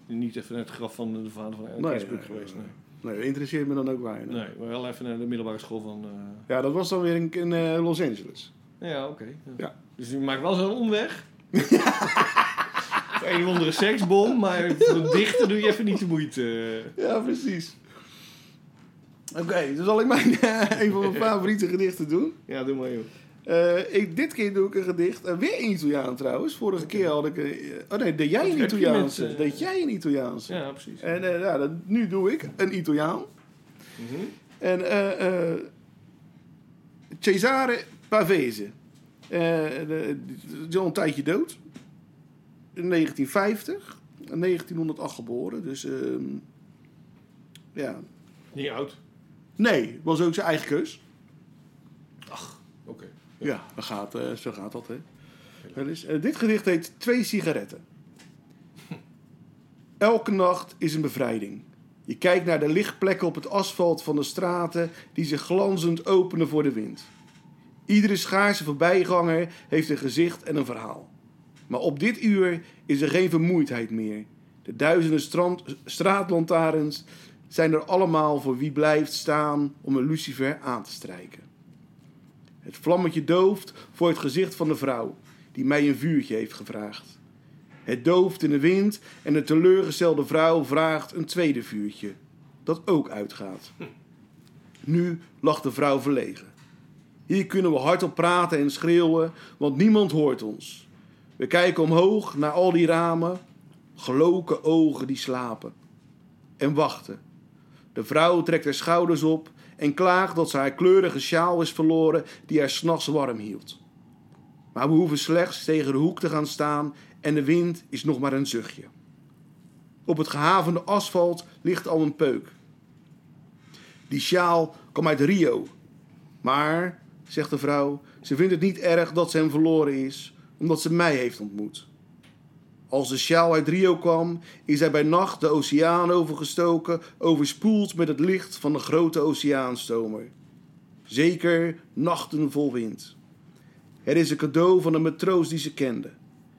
F: Eh, niet even naar het graf van de vader van Alan
C: Nee,
F: geweest. Nee.
C: Nee, dat interesseert me dan ook weinig.
F: nee, maar wel even naar de middelbare school van...
C: Ja, dat was dan weer in, in Los Angeles.
F: Ja, oké. ja.
C: Ja.
F: Dus u maakt wel zo'n omweg. Een of andere seksbom, maar voor een dichter doe je even niet de moeite.
C: Ja, precies. Oké, dus zal ik mijn, een van mijn favoriete gedichten doen.
F: Ja, doe maar joh.
C: Eh, ik, dit keer doe ik een gedicht. eh, weer een Italiaan trouwens. Vorige keer had ik... eh, oh nee, deed jij een Italiaanse. Deed jij een Italiaanse.
F: Ja, precies.
C: En ja, dat, nu doe ik een Italiaan.
F: Mhm.
C: En eh, eh, Cesare Pavese. Die is al een tijdje dood. In 1950. In 1908 geboren. Dus ehm, ja.
F: Niet oud.
C: Nee, was ook zijn eigen keus.
F: Oké.
C: Ja, dat gaat, eh, zo gaat dat, hè. Eh, dit gedicht heet Twee sigaretten. Elke nacht is een bevrijding. Je kijkt naar de lichtplekken op het asfalt van de straten die zich glanzend openen voor de wind. Iedere schaarse voorbijganger heeft een gezicht en een verhaal. Maar op dit uur is er geen vermoeidheid meer. De duizenden strand, straatlantaarns zijn er allemaal voor wie blijft staan om een lucifer aan te strijken. Het vlammetje dooft voor het gezicht van de vrouw die mij een vuurtje heeft gevraagd. Het dooft in de wind en de teleurgestelde vrouw vraagt een tweede vuurtje, dat ook uitgaat. Nu lacht de vrouw verlegen. Hier kunnen we hardop praten en schreeuwen, want niemand hoort ons. We kijken omhoog naar al die ramen, geloken ogen die slapen. En wachten. De vrouw trekt haar schouders op en klaagt dat ze haar kleurige sjaal is verloren die haar s'nachts warm hield. Maar we hoeven slechts tegen de hoek te gaan staan en de wind is nog maar een zuchtje. Op het gehavende asfalt ligt al een peuk. Die sjaal kwam uit Rio. Maar, zegt de vrouw, ze vindt het niet erg dat ze hem verloren is, omdat ze mij heeft ontmoet. Als de sjaal uit Rio kwam, is hij bij nacht de oceaan overgestoken, overspoeld met het licht van de grote oceaanstomer. Zeker nachten vol wind. Het is een cadeau van een matroos die ze kende.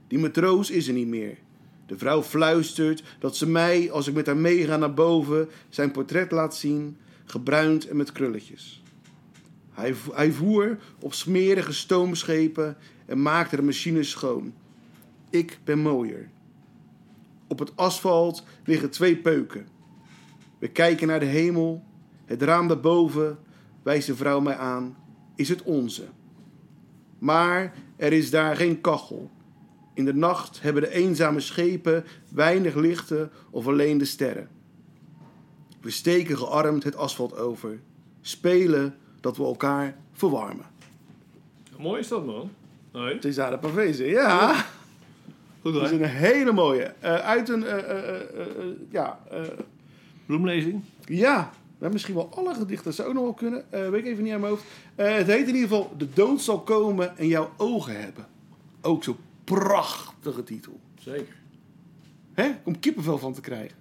C: Die matroos is er niet meer. De vrouw fluistert dat ze mij, als ik met haar meega naar boven, zijn portret laat zien, gebruind en met krulletjes. Hij, hij voer op smerige stoomschepen en maakte de machines schoon. Ik ben mooier. Op het asfalt liggen twee peuken. We kijken naar de hemel. Het raam daarboven, wijst de vrouw mij aan, is het onze. Maar er is daar geen kachel. In de nacht hebben de eenzame schepen weinig lichten of alleen de sterren. We steken gearmd het asfalt over. Spelen dat we elkaar verwarmen.
F: Mooi is dat, man. Nee.
C: Cesare Pavese, ja.
F: Goed
C: Dat is
F: hoor.
C: een hele mooie. Eh, uit een, eh, eh, eh, eh, ja, eh,
F: Bloemlezing.
C: ja, nou, misschien wel alle gedichten zou ook nog wel kunnen. Eh, weet ik even niet aan mijn hoofd. Eh, het heet in ieder geval De dood zal komen en jouw ogen hebben. Ook zo'n prachtige titel.
F: Zeker.
C: Hè? Om kippenvel van te krijgen.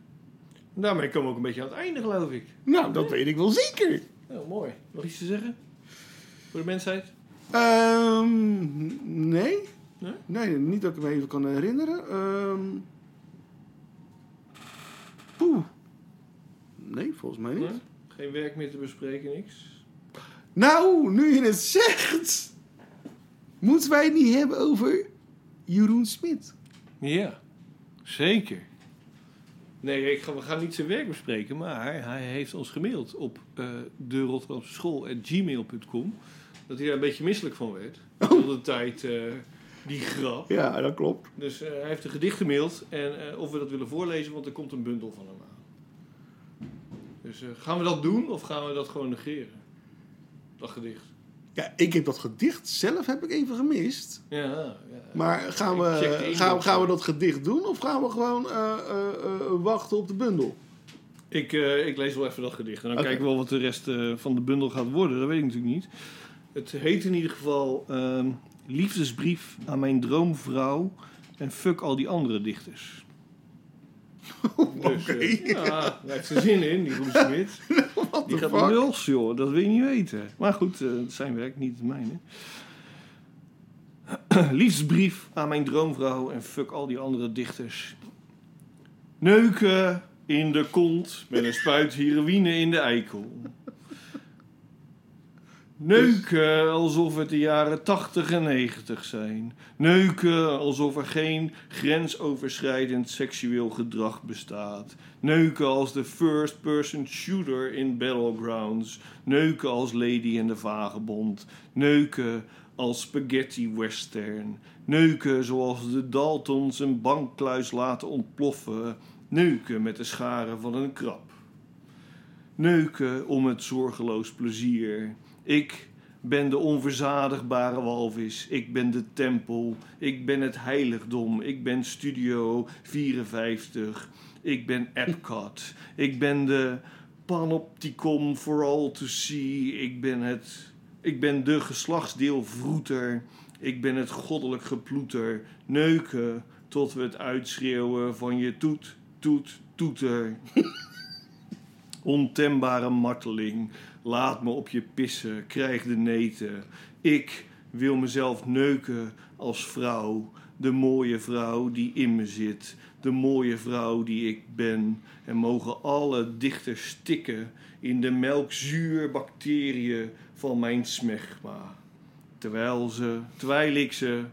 F: Daarmee komen we ook een beetje aan het einde, geloof ik.
C: Nou, dat weet ik wel zeker.
F: Nou, mooi. Nog iets te zeggen? Voor de mensheid?
C: Ehm, nee.
F: Nee?
C: Nee, niet dat ik me even kan herinneren. Ehm Poeh. Nee, volgens mij niet.
F: Nee? Geen werk meer te bespreken, niks.
C: Nou, nu je het zegt, moeten wij het niet hebben over Jeroen Smit.
F: Ja, zeker. Nee, ik ga, we gaan niet zijn werk bespreken, maar hij heeft ons gemaild op uh, de Rotterdamse school gmail.com dat hij daar een beetje misselijk van werd. Heel de tijd uh, die grap.
C: Ja, dat klopt.
F: Dus uh, hij heeft een gedicht gemaild en uh, of we dat willen voorlezen, want er komt een bundel van hem aan. Dus gaan we dat doen of gaan we dat gewoon negeren? Dat gedicht.
C: Ja, ik heb dat gedicht zelf heb ik even gemist.
F: Ja, ja.
C: Maar gaan we, gaan, we- gaan we dat gedicht doen of gaan we gewoon eh, eh, eh, wachten op de bundel?
F: Ik, eh, ik lees wel even dat gedicht. En dan kijken we wel wat de rest eh, van de bundel gaat worden. Dat weet ik natuurlijk niet. Het heet in ieder geval ehm, Liefdesbrief aan mijn droomvrouw. En fuck al die andere dichters. Dus,
C: Oké.
F: eh, ja, hij heeft zijn zin in, die Roel Smit. Die gaat
C: fuck?
F: los, joh. Dat wil je niet weten. Maar goed, het is zijn werk, niet het mijne. Liefdesbrief aan mijn droomvrouw en fuck al die andere dichters. Neuken in de kont met een spuit heroïne in de eikel. Neuken alsof het de jaren 80 en 90 zijn. Neuken alsof er geen grensoverschrijdend seksueel gedrag bestaat. Neuken als de first-person shooter in Battlegrounds. Neuken als Lady en de Vagebond. Neuken als spaghetti western. Neuken zoals de Daltons een bankkluis laten ontploffen. Neuken met de scharen van een krab. Neuken om het zorgeloos plezier. Ik ben de onverzadigbare walvis. Ik ben de tempel. Ik ben het heiligdom. Ik ben Studio 54. Ik ben Epcot. Ik ben de panopticon for all to see. Ik ben het... Ik ben de geslachtsdeel vroeter. Ik ben het goddelijk geploeter. Neuken tot we het uitschreeuwen van je toet, toet, toeter. Ontembare marteling. Laat me op je pissen, krijg de neten. Ik wil mezelf neuken als vrouw. De mooie vrouw die in me zit. De mooie vrouw die ik ben. En mogen alle dichters stikken in de melkzuurbacteriën van mijn smegma. Terwijl, ze, terwijl ik ze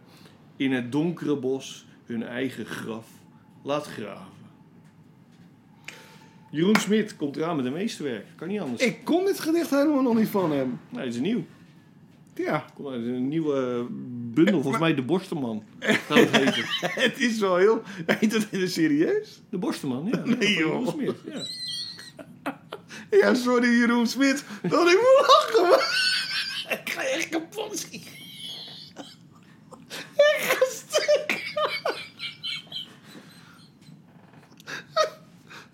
F: in het donkere bos hun eigen graf laat graven. Jeroen Smit komt eraan met een meesterwerk. Kan niet anders.
C: Ik kon dit gedicht helemaal nog niet van hem.
F: Nee, het is nieuw.
C: Ja,
F: Komt uit een nieuwe bundel, volgens mij De Borstenman. Gaat het heten.
C: het is wel heel... Heet het in serieus?
F: De Borstenman, ja.
C: Nee,
F: Jeroen. Smit, ja.
C: Ja, sorry Jeroen Smit dat ik moet lachen. Ik ga echt kapot zien. Ik ga stuk.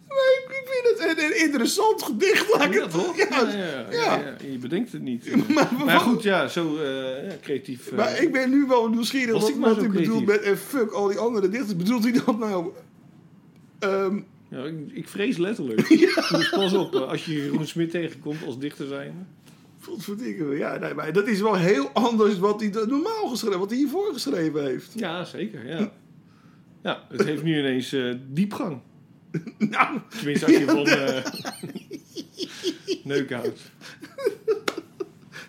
C: Maar ik vind het een, een interessant gedicht. Laat
F: Ja,
C: het
F: toch?
C: Ja,
F: Ja. Je bedenkt het niet.
C: Maar-
F: Maar, goed, ja, zo eh, creatief. eh,
C: Maar ik ben nu wel nieuwsgierig wat,
F: ik maar
C: wat hij bedoelt met en fuck al die andere dichters. Bedoelt hij dat nou... ehm,
F: ja, ik, ik vrees letterlijk. Dus pas op, eh, als je Jeroen Smit tegenkomt als dichter zijn.
C: Godverdikke, ja, nee, maar dat is wel heel anders wat hij normaal geschreven, wat hij hiervoor geschreven heeft.
F: Ja, zeker, ja. Ja, het heeft nu ineens eh, diepgang.
C: Nou,
F: Tenminste, als je van eh neuken houdt.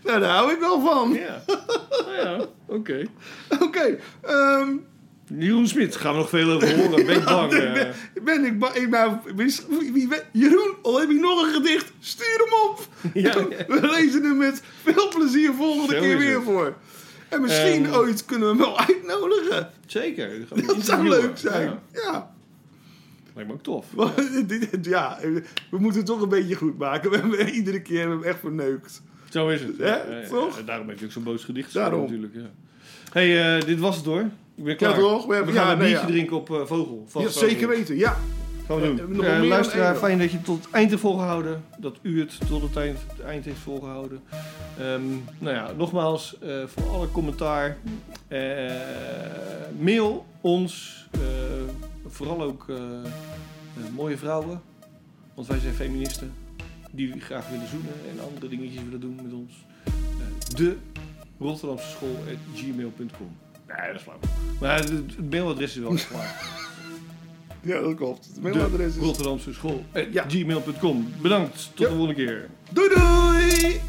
C: nou, daar hou ik wel van.
F: Ja, nou ja, oké.
C: Oké, ehm,
F: Jeroen Smit, gaan we nog veel over horen. Ben ik bang. eh.
C: ben, ben ik ba- ik ben, wie, Jeroen, al heb ik nog een gedicht, stuur hem op.
F: Ja,
C: We lezen hem met veel plezier volgende
F: Zo
C: keer weer
F: het.
C: voor. En misschien
F: Ehm,
C: ooit kunnen we hem wel uitnodigen.
F: Zeker. we
C: Dat zou leuk zijn.
F: Ja. Lijkt me ook tof.
C: Ja, we moeten het toch een beetje goed maken. We hebben iedere keer hebben we echt verneukt.
F: Zo is het.
C: Hè,
F: Ja, ja,
C: toch?
F: daarom heb je ook zo'n boos gedicht
C: Daarom.
F: natuurlijk. Ja. hey, eh, dit was het hoor. Ik ben klaar.
C: Ja, toch? We hebben-
F: gaan een biertje drinken op eh, Vogel. Vast
C: Ja,
F: Vogel.
C: zeker weten, ja.
F: Gaan we doen. Eh, luisteraar, fijn dat je tot het eind hebt volgehouden. Dat u het tot het eind, het eind heeft volgehouden. Ehm, nou ja, nogmaals, voor alle commentaar. mail ons. Vooral ook eh, eh, mooie vrouwen. Want wij zijn feministen. Die graag willen zoenen en andere dingetjes willen doen met ons. Eh, de Rotterdamse school at gmail.com. Nee, dat is flauw. Maar het, mailadres is wel echt klaar.
C: Ja, dat klopt. Het
F: De
C: mailadres is...
F: Rotterdamse school.
C: Ja.
F: Gmail.com. Bedankt. Tot
C: Ja.
F: de volgende keer.
C: Doei doei!